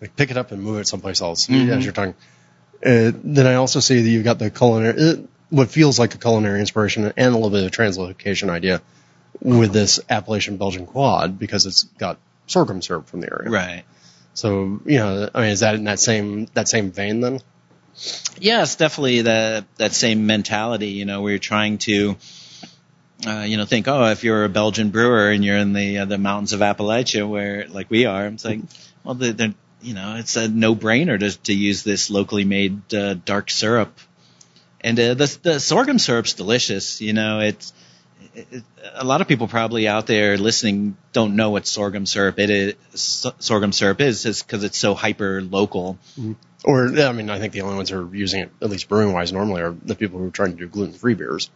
Like pick it up and move it someplace else Mhm. as you're talking. Uh, then I also see that you've got the culinary, uh, what feels like a culinary inspiration and a little bit of translocation idea with this Appalachian Belgian quad because it's got sorghum syrup from the area. Right. So you know, I mean, is that in that same that same vein then? Yeah, it's definitely that that same mentality. You know, we're trying to, uh, you know, think, oh, if you're a Belgian brewer and you're in the uh, the mountains of Appalachia, where like we are, it's like, well, the, the you know, it's a no brainer to to use this locally made uh, dark syrup, and uh, the the sorghum syrup's delicious. You know, it's. It, a lot of people probably out there listening don't know what sorghum syrup it is. Sorghum syrup is, because it's so hyper local. Or I mean, I think the only ones who are using it, at least brewing wise, normally are the people who are trying to do gluten free beers.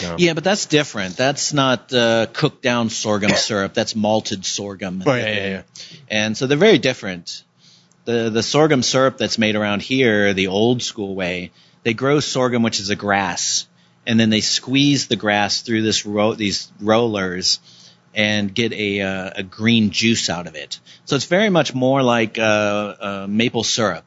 Yeah. Yeah, but that's different. That's not uh, cooked down sorghum syrup. That's malted sorghum. Oh, yeah, yeah, yeah. And so they're very different. The the sorghum syrup that's made around here, the old school way, they grow sorghum, which is a grass, and then they squeeze the grass through this ro- these rollers and get a uh, a green juice out of it. So it's very much more like uh, uh, maple syrup.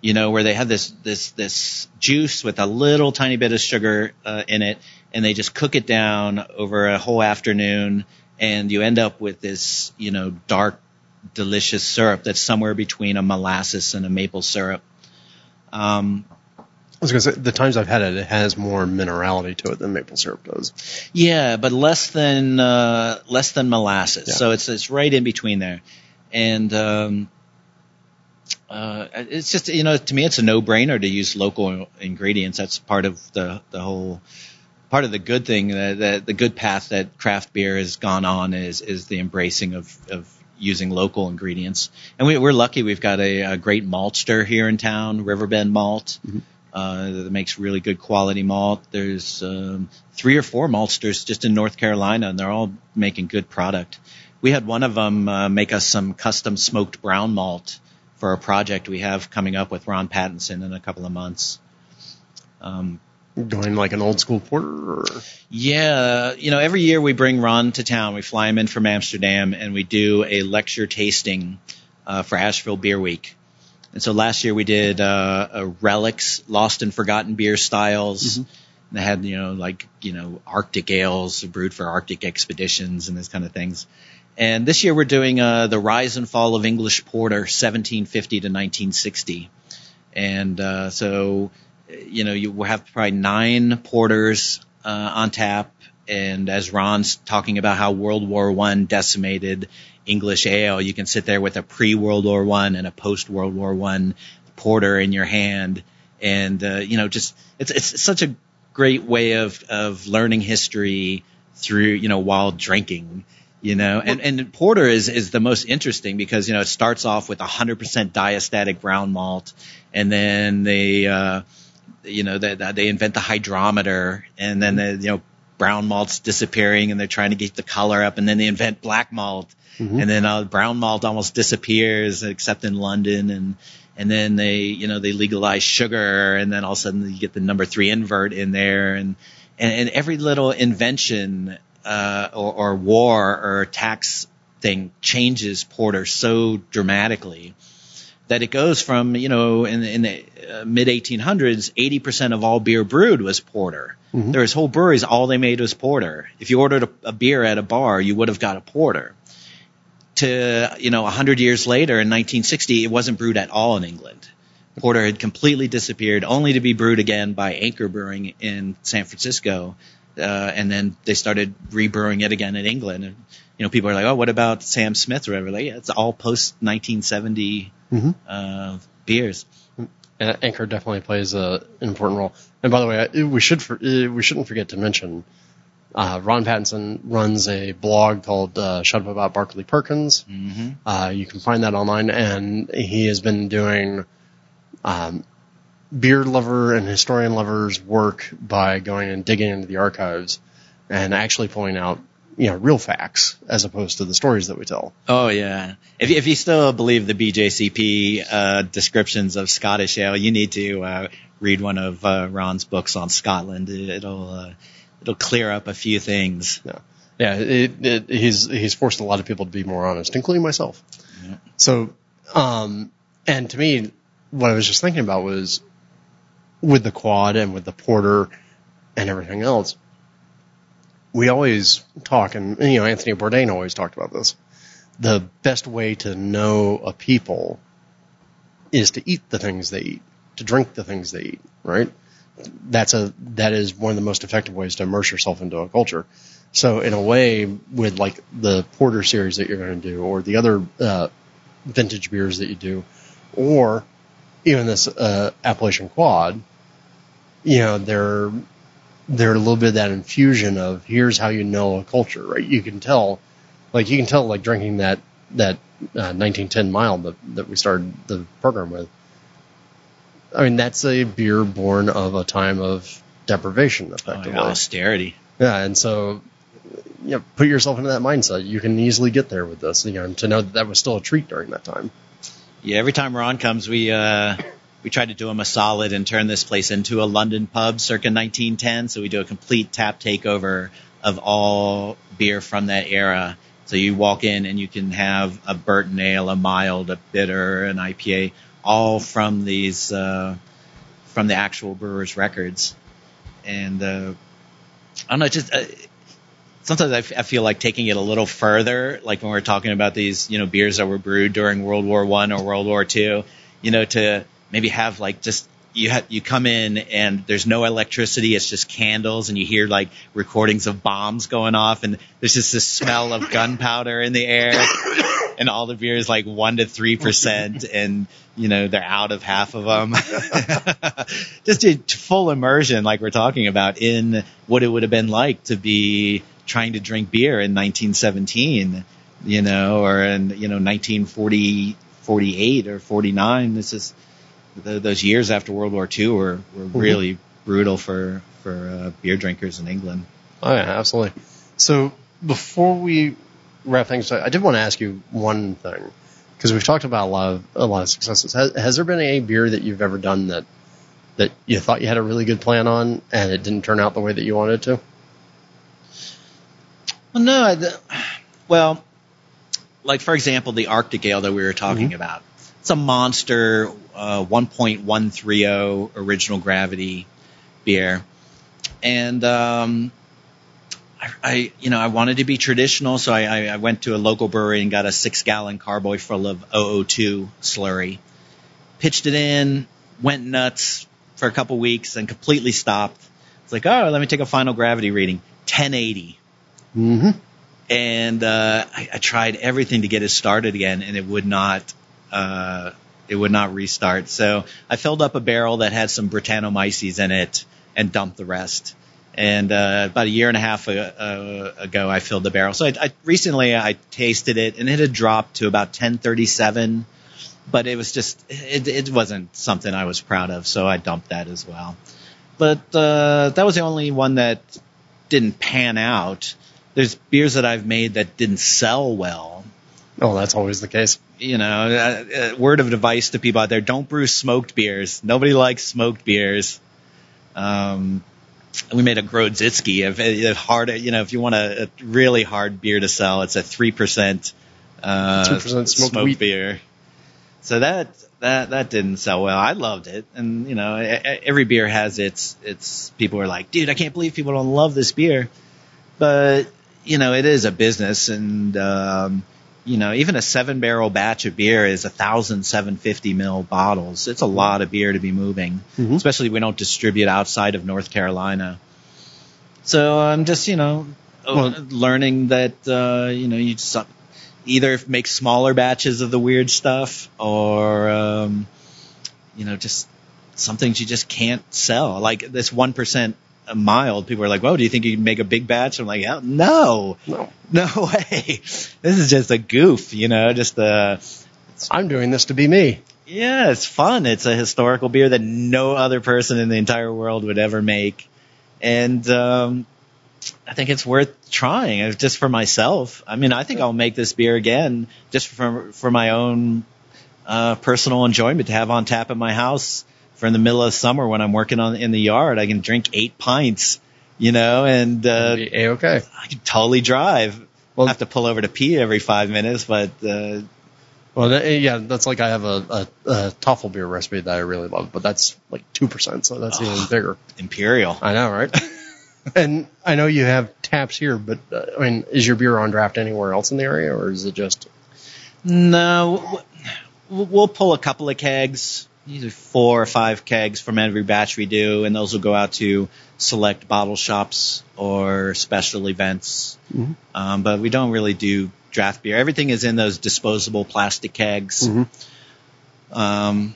You know, where they have this this this juice with a little tiny bit of sugar uh, in it, and they just cook it down over a whole afternoon, and you end up with this you know dark, delicious syrup that's somewhere between a molasses and a maple syrup. Um, I was gonna say the times I've had it, it has more minerality to it than maple syrup does. Yeah, but less than uh, less than molasses. Yeah. So it's it's right in between there, and um, uh, it's just you know to me it's a no brainer to use local ingredients. That's part of the the whole part of the good thing that, that the good path that craft beer has gone on is is the embracing of of using local ingredients. And we, we're lucky we've got a, a great maltster here in town, Riverbend Malt. Uh, that makes really good quality malt. There's um, three or four maltsters just in North Carolina, and they're all making good product. We had one of them uh, make us some custom smoked brown malt for a project we have coming up with Ron Pattinson in a couple of months. Um, Going like an old school porter. Or, yeah, you know, every year we bring Ron to town. We fly him in from Amsterdam, and we do a lecture tasting uh, for Asheville Beer Week. And so last year we did uh, a relics, lost and forgotten beer styles. And they had, you know, like, you know, Arctic ales brewed for Arctic expeditions and those kind of things. And this year we're doing uh, the rise and fall of English porter, 1750 to 1960. And uh, so, you know, you will have probably nine porters uh, on tap. And as Ron's talking about how World War One decimated English ale, you can sit there with a pre World War One and a post World War One porter in your hand, and uh, you know, just it's it's such a great way of of learning history through you know while drinking. You know, and, and porter is, is the most interesting because, you know, it starts off with 100% diastatic brown malt and then they, uh, you know, they, they invent the hydrometer and then the, you know, brown malt's disappearing and they're trying to get the color up and then they invent black malt. And then uh, brown malt almost disappears except in London and, and then they, you know, they legalize sugar and then all of a sudden you get the number three invert in there and, and, and every little invention, uh, or, or war or tax thing changes porter so dramatically that it goes from you know in, in the uh, mid 1800s 80% of all beer brewed was porter. There was whole breweries all they made was porter. If you ordered a, a beer at a bar you would have got a porter. To you know 100 years later in 1960 it wasn't brewed at all in england. Porter had completely disappeared only to be brewed again by anchor brewing in san francisco uh, and then they started rebrewing it again in england. And you know people are like oh what about sam smith or whatever? Like yeah, it's all post 1970 uh, beers. Uh, Anchor definitely plays a, an important role. And by the way, I- we should for, uh, we shouldn't forget to mention uh, Ron Pattinson runs a blog called uh, Shut Up About Barclay Perkins. hmm Uh, you can find that online, and he has been doing um, beer lover and historian lovers work by going and digging into the archives and actually pulling out you know real facts as opposed to the stories that we tell. Oh yeah. If if you still believe the BJCP uh, descriptions of Scottish ale, you need to uh, read one of uh, Ron's books on Scotland. It'll uh, it'll clear up a few things. Yeah, yeah. It, it, he's he's forced a lot of people to be more honest, including myself. Yeah. So, um, and to me, what I was just thinking about was with the quad and with the porter and everything else. We always talk, and you know, Anthony Bourdain always talked about this. The best way to know a people is to eat the things they eat, to drink the things they eat, right? That's a that is one of the most effective ways to immerse yourself into a culture. So in a way, with like the porter series that you're going to do, or the other uh, vintage beers that you do, or even this uh, Appalachian Quad, you know, they're they're a little bit of that infusion of here's how you know a culture, right? You can tell, like you can tell, like drinking that that uh, 1910 mild that that we started the program with. I mean, that's a beer born of a time of deprivation, effectively. Oh, austerity. Yeah, and so you know, put yourself into that mindset. You can easily get there with this. You know, to know that that was still a treat during that time. Yeah, every time Ron comes, we uh, we tried to do him a solid and turn this place into a London pub circa 1910. So we do a complete tap takeover of all beer from that era. So you walk in and you can have a Burton ale, a mild, a bitter, an IPA, all from these uh, from the actual brewer's records. And uh, I don't know, just uh, sometimes I, f- I feel like taking it a little further, like when we're talking about these, you know, beers that were brewed during World War One or World War Two, you know, to maybe have like just you have you come in and there's no electricity it's just candles and you hear like recordings of bombs going off and there's just this smell of gunpowder in the air and all the beer is like one to three percent and you know they're out of half of them just a full immersion like we're talking about in what it would have been like to be trying to drink beer in 1917, you know, or in you know 1940, 48 or 49. This is the, those years after World War II were were mm-hmm. really brutal for for uh, beer drinkers in England. Oh yeah, absolutely. So before we wrap things up, I did want to ask you one thing because we've talked about a lot of a lot of successes. Has, has there been a beer that you've ever done that that you thought you had a really good plan on and it didn't turn out the way that you wanted to? Well, no. I, well, like for example, the Arctic Ale that we were talking mm-hmm. about. It's a monster uh, 1.130 original gravity beer, and um, I, I, you know, I wanted to be traditional, so I, I went to a local brewery and got a six gallon carboy full of 002 slurry, pitched it in, went nuts for a couple weeks, and completely stopped. It's like, oh, let me take a final gravity reading, 1080. Mm-hmm. And uh, I, I, tried everything to get it started again, and it would not. Uh, it would not restart. So I filled up a barrel that had some Brettanomyces in it and dumped the rest. And uh, about a year and a half ago, uh, ago I filled the barrel. So I, I, recently I tasted it, and it had dropped to about 1037 but it was just it, it wasn't something I was proud of, so I dumped that as well. But uh, that was the only one that didn't pan out there's beers that I've made that didn't sell well. Oh, that's always the case. You know, uh, uh, word of advice to people out there: don't brew smoked beers. Nobody likes smoked beers. Um, we made a Grodziskie, a, a hard, you know, if you want a, a really hard beer to sell, it's a three percent uh, smoked, smoked beer. So that that that didn't sell well. I loved it, and you know, every beer has its its people are like, dude, I can't believe people don't love this beer, but you know, it is a business and, um, you know, even a seven barrel batch of beer is a thousand seven fifty mil bottles. It's a lot of beer to be moving, mm-hmm. especially we don't distribute outside of North Carolina. So I'm just, you know, well, learning that, uh, you know, you just either make smaller batches of the weird stuff or, um, you know, just some things you just can't sell. Like this 1% mild, people are like, "Whoa, do you think you can make a big batch?" I'm like, "No, no, no way. This is just a goof, you know, just a." I'm doing this to be me. Yeah, it's fun. It's a historical beer that no other person in the entire world would ever make, and um, I think it's worth trying uh, just for myself. I mean, I think I'll make this beer again just for for my own uh, personal enjoyment to have on tap at my house for in the middle of summer when I'm working on in the yard. I can drink eight pints, you know, and uh, okay. I can totally drive. Well, I have to pull over to pee every five minutes, but uh, well, that, yeah, that's like I have a, a, a Tafel beer recipe that I really love, but that's like two percent, so that's even bigger. Imperial. I know, right? and I know you have taps here, but uh, I mean, is your beer on draft anywhere else in the area, or is it just? No, we'll pull a couple of kegs, either four or five kegs from every batch we do, and those will go out to select bottle shops or special events. Mm-hmm. Um, but we don't really do draft beer. Everything is in those disposable plastic kegs. Mm-hmm. Um,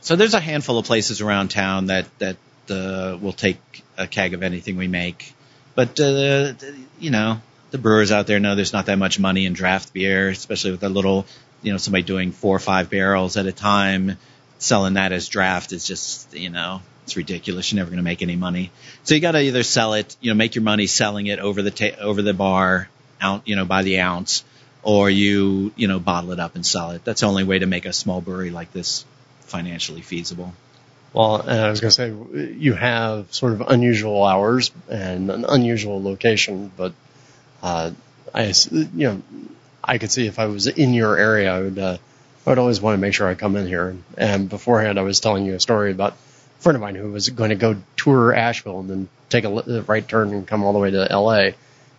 so there's a handful of places around town that that uh, will take a keg of anything we make. But uh, you know, the brewers out there know there's not that much money in draft beer, especially with a little, you know, somebody doing four or five barrels at a time, selling that as draft is just, you know, it's ridiculous. You're never going to make any money. So you got to either sell it, you know, make your money selling it over the ta- over the bar, out, you know, by the ounce, or you, you know, bottle it up and sell it. That's the only way to make a small brewery like this financially feasible. Well, I was going to say you have sort of unusual hours and an unusual location, but uh, I, you know, I could see if I was in your area, I would, uh, I would always want to make sure I come in here. And beforehand, I was telling you a story about a friend of mine who was going to go tour Asheville and then take a right turn and come all the way to L.A.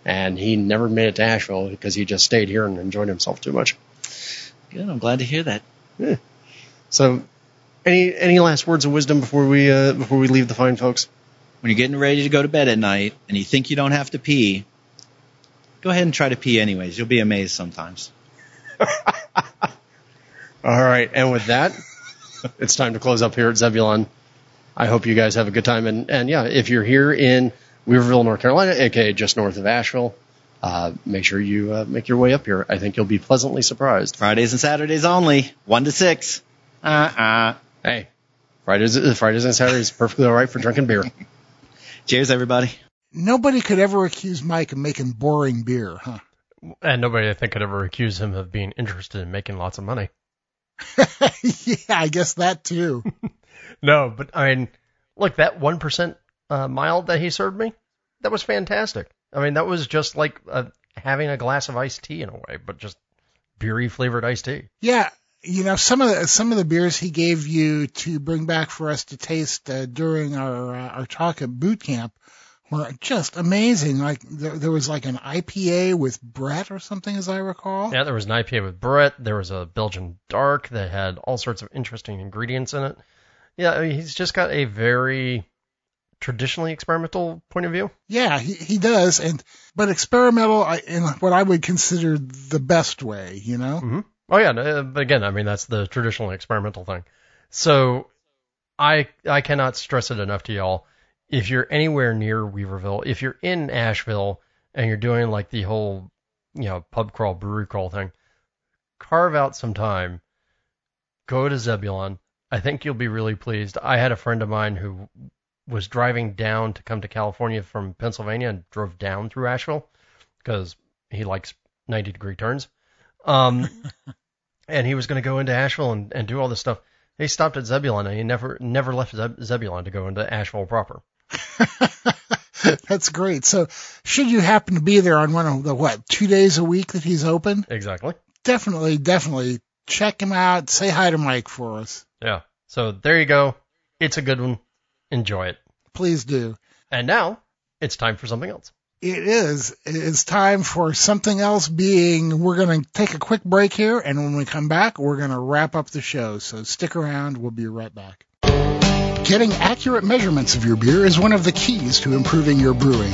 And he never made it to Asheville because he just stayed here and enjoyed himself too much. Good. I'm glad to hear that. Yeah. So any any last words of wisdom before we uh, before we leave the fine folks? When you're getting ready to go to bed at night and you think you don't have to pee, go ahead and try to pee anyways. You'll be amazed sometimes. All right, and with that, it's time to close up here at Zebulon. I hope you guys have a good time, and and yeah, if you're here in Weaverville, North Carolina, aka just north of Asheville, uh, make sure you uh, make your way up here. I think you'll be pleasantly surprised. Fridays and Saturdays only, one to six. Uh uh Hey, Fridays, uh, Fridays and Saturdays perfectly all right for drinking beer. Cheers, everybody. Nobody could ever accuse Mike of making boring beer, huh? And nobody, I think, could ever accuse him of being interested in making lots of money. yeah, I guess that too. no, but I mean, look, that 1% uh, mild that he served me, that was fantastic. I mean, that was just like uh, having a glass of iced tea in a way, but just beery flavored iced tea. Yeah, you know some of the some of the beers he gave you to bring back for us to taste uh, during our uh, our talk at boot camp were just amazing. Like there, there was like an IPA with Brett or something, as I recall. Yeah, there was an IPA with Brett. There was a Belgian dark that had all sorts of interesting ingredients in it. Yeah, I mean, he's just got a very traditionally experimental point of view. Yeah, he, he does, and but experimental in what I would consider the best way. You know. Mm-hmm. Oh yeah, but again, I mean that's the traditional experimental thing. So I I cannot stress it enough to y'all. If you're anywhere near Weaverville, if you're in Asheville and you're doing like the whole you know pub crawl brewery crawl thing, carve out some time, go to Zebulon. I think you'll be really pleased. I had a friend of mine who was driving down to come to California from Pennsylvania and drove down through Asheville because he likes 90 degree turns. Um, and he was going to go into Asheville and, and do all this stuff. He stopped at Zebulon and he never never left Zebulon to go into Asheville proper. That's great. So, should you happen to be there on one of the what two days a week that he's open? Exactly. Definitely, definitely check him out. Say hi to Mike for us. Yeah. So there you go. It's a good one. Enjoy it. Please do. And now it's time for something else it is. It's time for something else being, we're going to take a quick break here. And when we come back, we're going to wrap up the show. So stick around. We'll be right back. Getting accurate measurements of your beer is one of the keys to improving your brewing.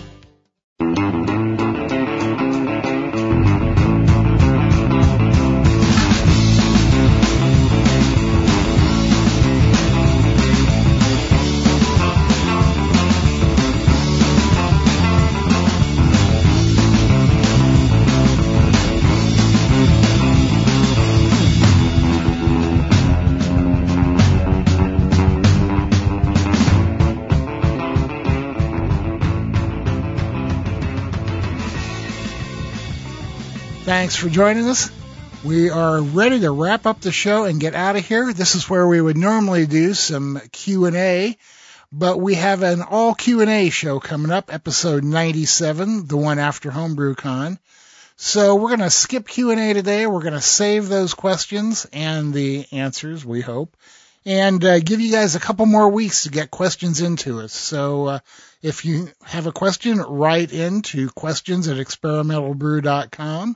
Thanks for joining us. We are ready to wrap up the show and get out of here. This is where we would normally do some Q&A, but we have an all Q&A show coming up, episode 97, the one after HomebrewCon. So we're going to skip Q&A today. We're going to save those questions and the answers, we hope, and uh, give you guys a couple more weeks to get questions into us. So uh, if you have a question, write in to questions at experimentalbrew.com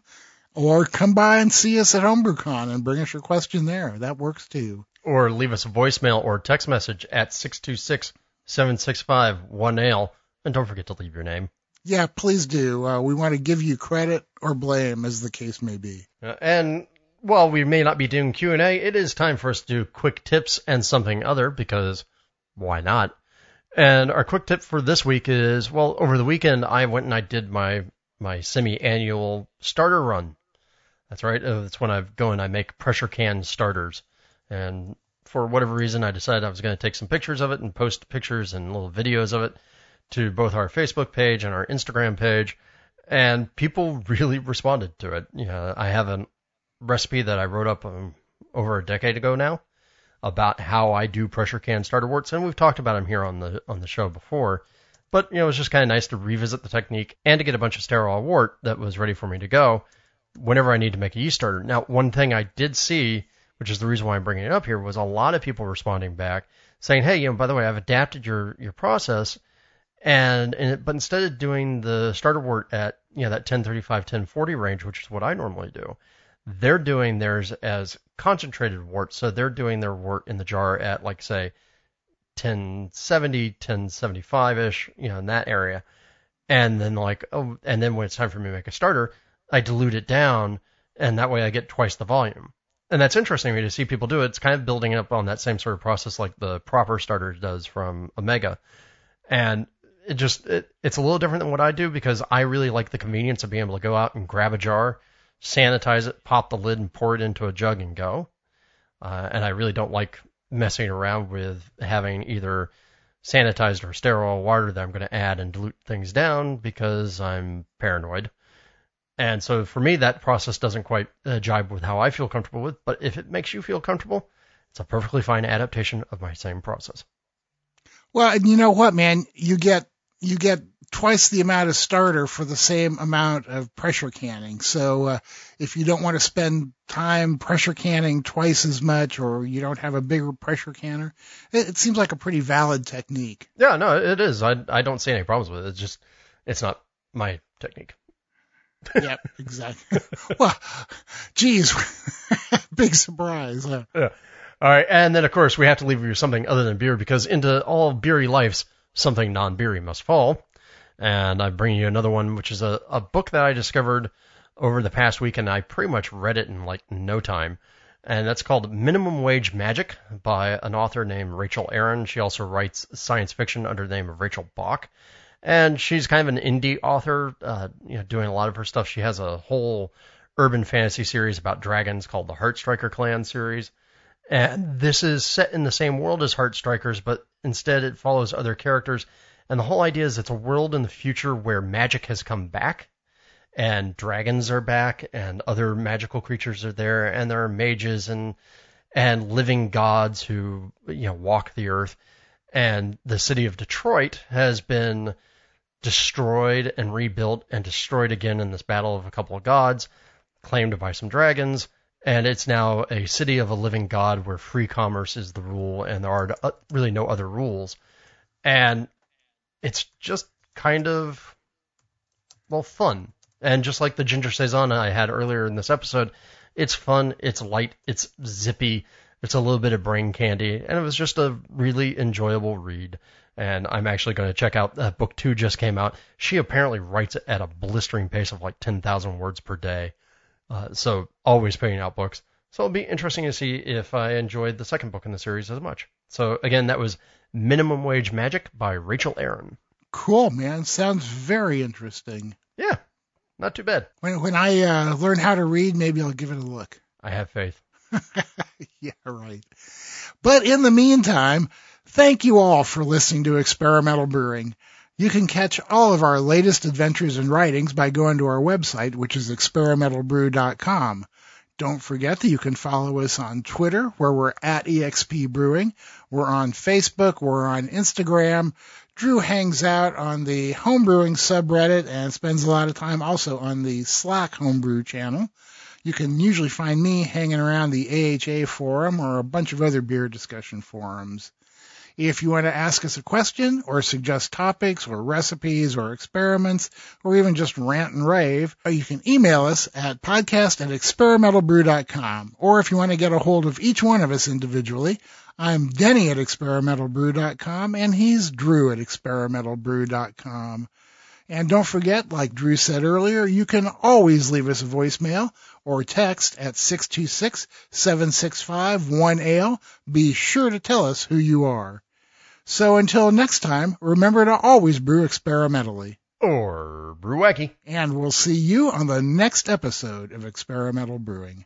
or come by and see us at HomebrewCon and bring us your question there. That works too. Or leave us a voicemail or text message at 626 765 1AL. And don't forget to leave your name. Yeah, please do. Uh, we want to give you credit or blame, as the case may be. Uh, and while we may not be doing Q&A, it is time for us to do quick tips and something other because why not? And our quick tip for this week is, well, over the weekend I went and I did my my semi-annual starter run that's right. Uh, that's when I go and I make pressure can starters. And for whatever reason, I decided I was going to take some pictures of it and post pictures and little videos of it to both our Facebook page and our Instagram page. And people really responded to it. You know, I have a recipe that I wrote up um, over a decade ago now about how I do pressure can starter worts, and we've talked about them here on the on the show before. But you know, it was just kind of nice to revisit the technique and to get a bunch of sterile wort that was ready for me to go whenever I need to make a yeast starter. Now, one thing I did see, which is the reason why I'm bringing it up here, was a lot of people responding back saying, "Hey, you know, by the way, I've adapted your your process." And, and it, but instead of doing the starter wort at you know that 1035 1040 range, which is what I normally do, they're doing theirs as concentrated wort. So they're doing their wort in the jar at like say 1070, 1075 ish, you know, in that area. And then like oh, and then when it's time for me to make a starter, I dilute it down, and that way I get twice the volume. And that's interesting to me to see people do it. It's kind of building up on that same sort of process like the Propper Starter does from Omega. And it just it, it's a little different than what I do because I really like the convenience of being able to go out and grab a jar, sanitize it, pop the lid, and pour it into a jug and go. Uh, and I really don't like messing around with having either sanitized or sterile water that I'm going to add and dilute things down because I'm paranoid. And so for me, that process doesn't quite uh, jibe with how I feel comfortable with. But if it makes you feel comfortable, it's a perfectly fine adaptation of my same process. Well, and you know what, man, you get you get twice the amount of starter for the same amount of pressure canning. So uh, if you don't want to spend time pressure canning twice as much, or you don't have a bigger pressure canner, it, it seems like a pretty valid technique. Yeah, no, it is. I I don't see any problems with it. It's just it's not my technique yep, exactly. well, geez, big surprise. Huh? Yeah. All right, and then of course we have to leave you something other than beer because into all beery lives something non-beery must fall. And I'm bringing you another one, which is a, a book that I discovered over the past week, and I pretty much read it in like no time. And that's called Minimum Wage Magic by an author named Rachel Aaron. She also writes science fiction under the name of Rachel Bach and she's kind of an indie author, uh, you know, doing a lot of her stuff. She has a whole urban fantasy series about dragons called the Heartstriker Clan series. And this is set in the same world as Heartstrikers, but instead it follows other characters. And the whole idea is it's a world in the future where magic has come back and dragons are back and other magical creatures are there and there are mages and and living gods who you know walk the earth and the city of Detroit has been destroyed and rebuilt and destroyed again in this battle of a couple of gods, claimed by some dragons, and it's now a city of a living god where free commerce is the rule and there are uh, really no other rules. And it's just kind of, well, fun. And just like the ginger saison I had earlier in this episode, it's fun, it's light, it's zippy, it's a little bit of brain candy, and it was just a really enjoyable read. And I'm actually going to check out uh, book two just came out. She apparently writes at a blistering pace of like 10,000 words per day. Uh, so always putting out books. So it'll be interesting to see if I enjoyed the second book in the series as much. So again, that was Minimum Wage Magic by Rachel Aaron. Cool, man. Sounds very interesting. Yeah, not too bad. When when I uh, learn how to read, maybe I'll give it a look. I have faith. yeah, right. But in the meantime, thank you all for listening to Experimental Brewing. You can catch all of our latest adventures and writings by going to our website, which is experimentalbrew.com. Don't forget that you can follow us on Twitter, where we're at EXP Brewing. We're on Facebook. We're on Instagram. Drew hangs out on the homebrewing subreddit and spends a lot of time also on the Slack homebrew channel. You can usually find me hanging around the AHA forum or a bunch of other beer discussion forums. If you want to ask us a question or suggest topics or recipes or experiments or even just rant and rave, uh, you can email us at podcast at experimentalbrew.com. Or if you want to get a hold of each one of us individually, I'm Denny at experimentalbrew.com and he's Drew at experimentalbrew.com. And don't forget, like Drew said earlier, you can always leave us a voicemail or text at 626-765-1AL. Be sure to tell us who you are. So until next time, remember to always brew experimentally. Or brew wacky. And we'll see you on the next episode of Experimental Brewing.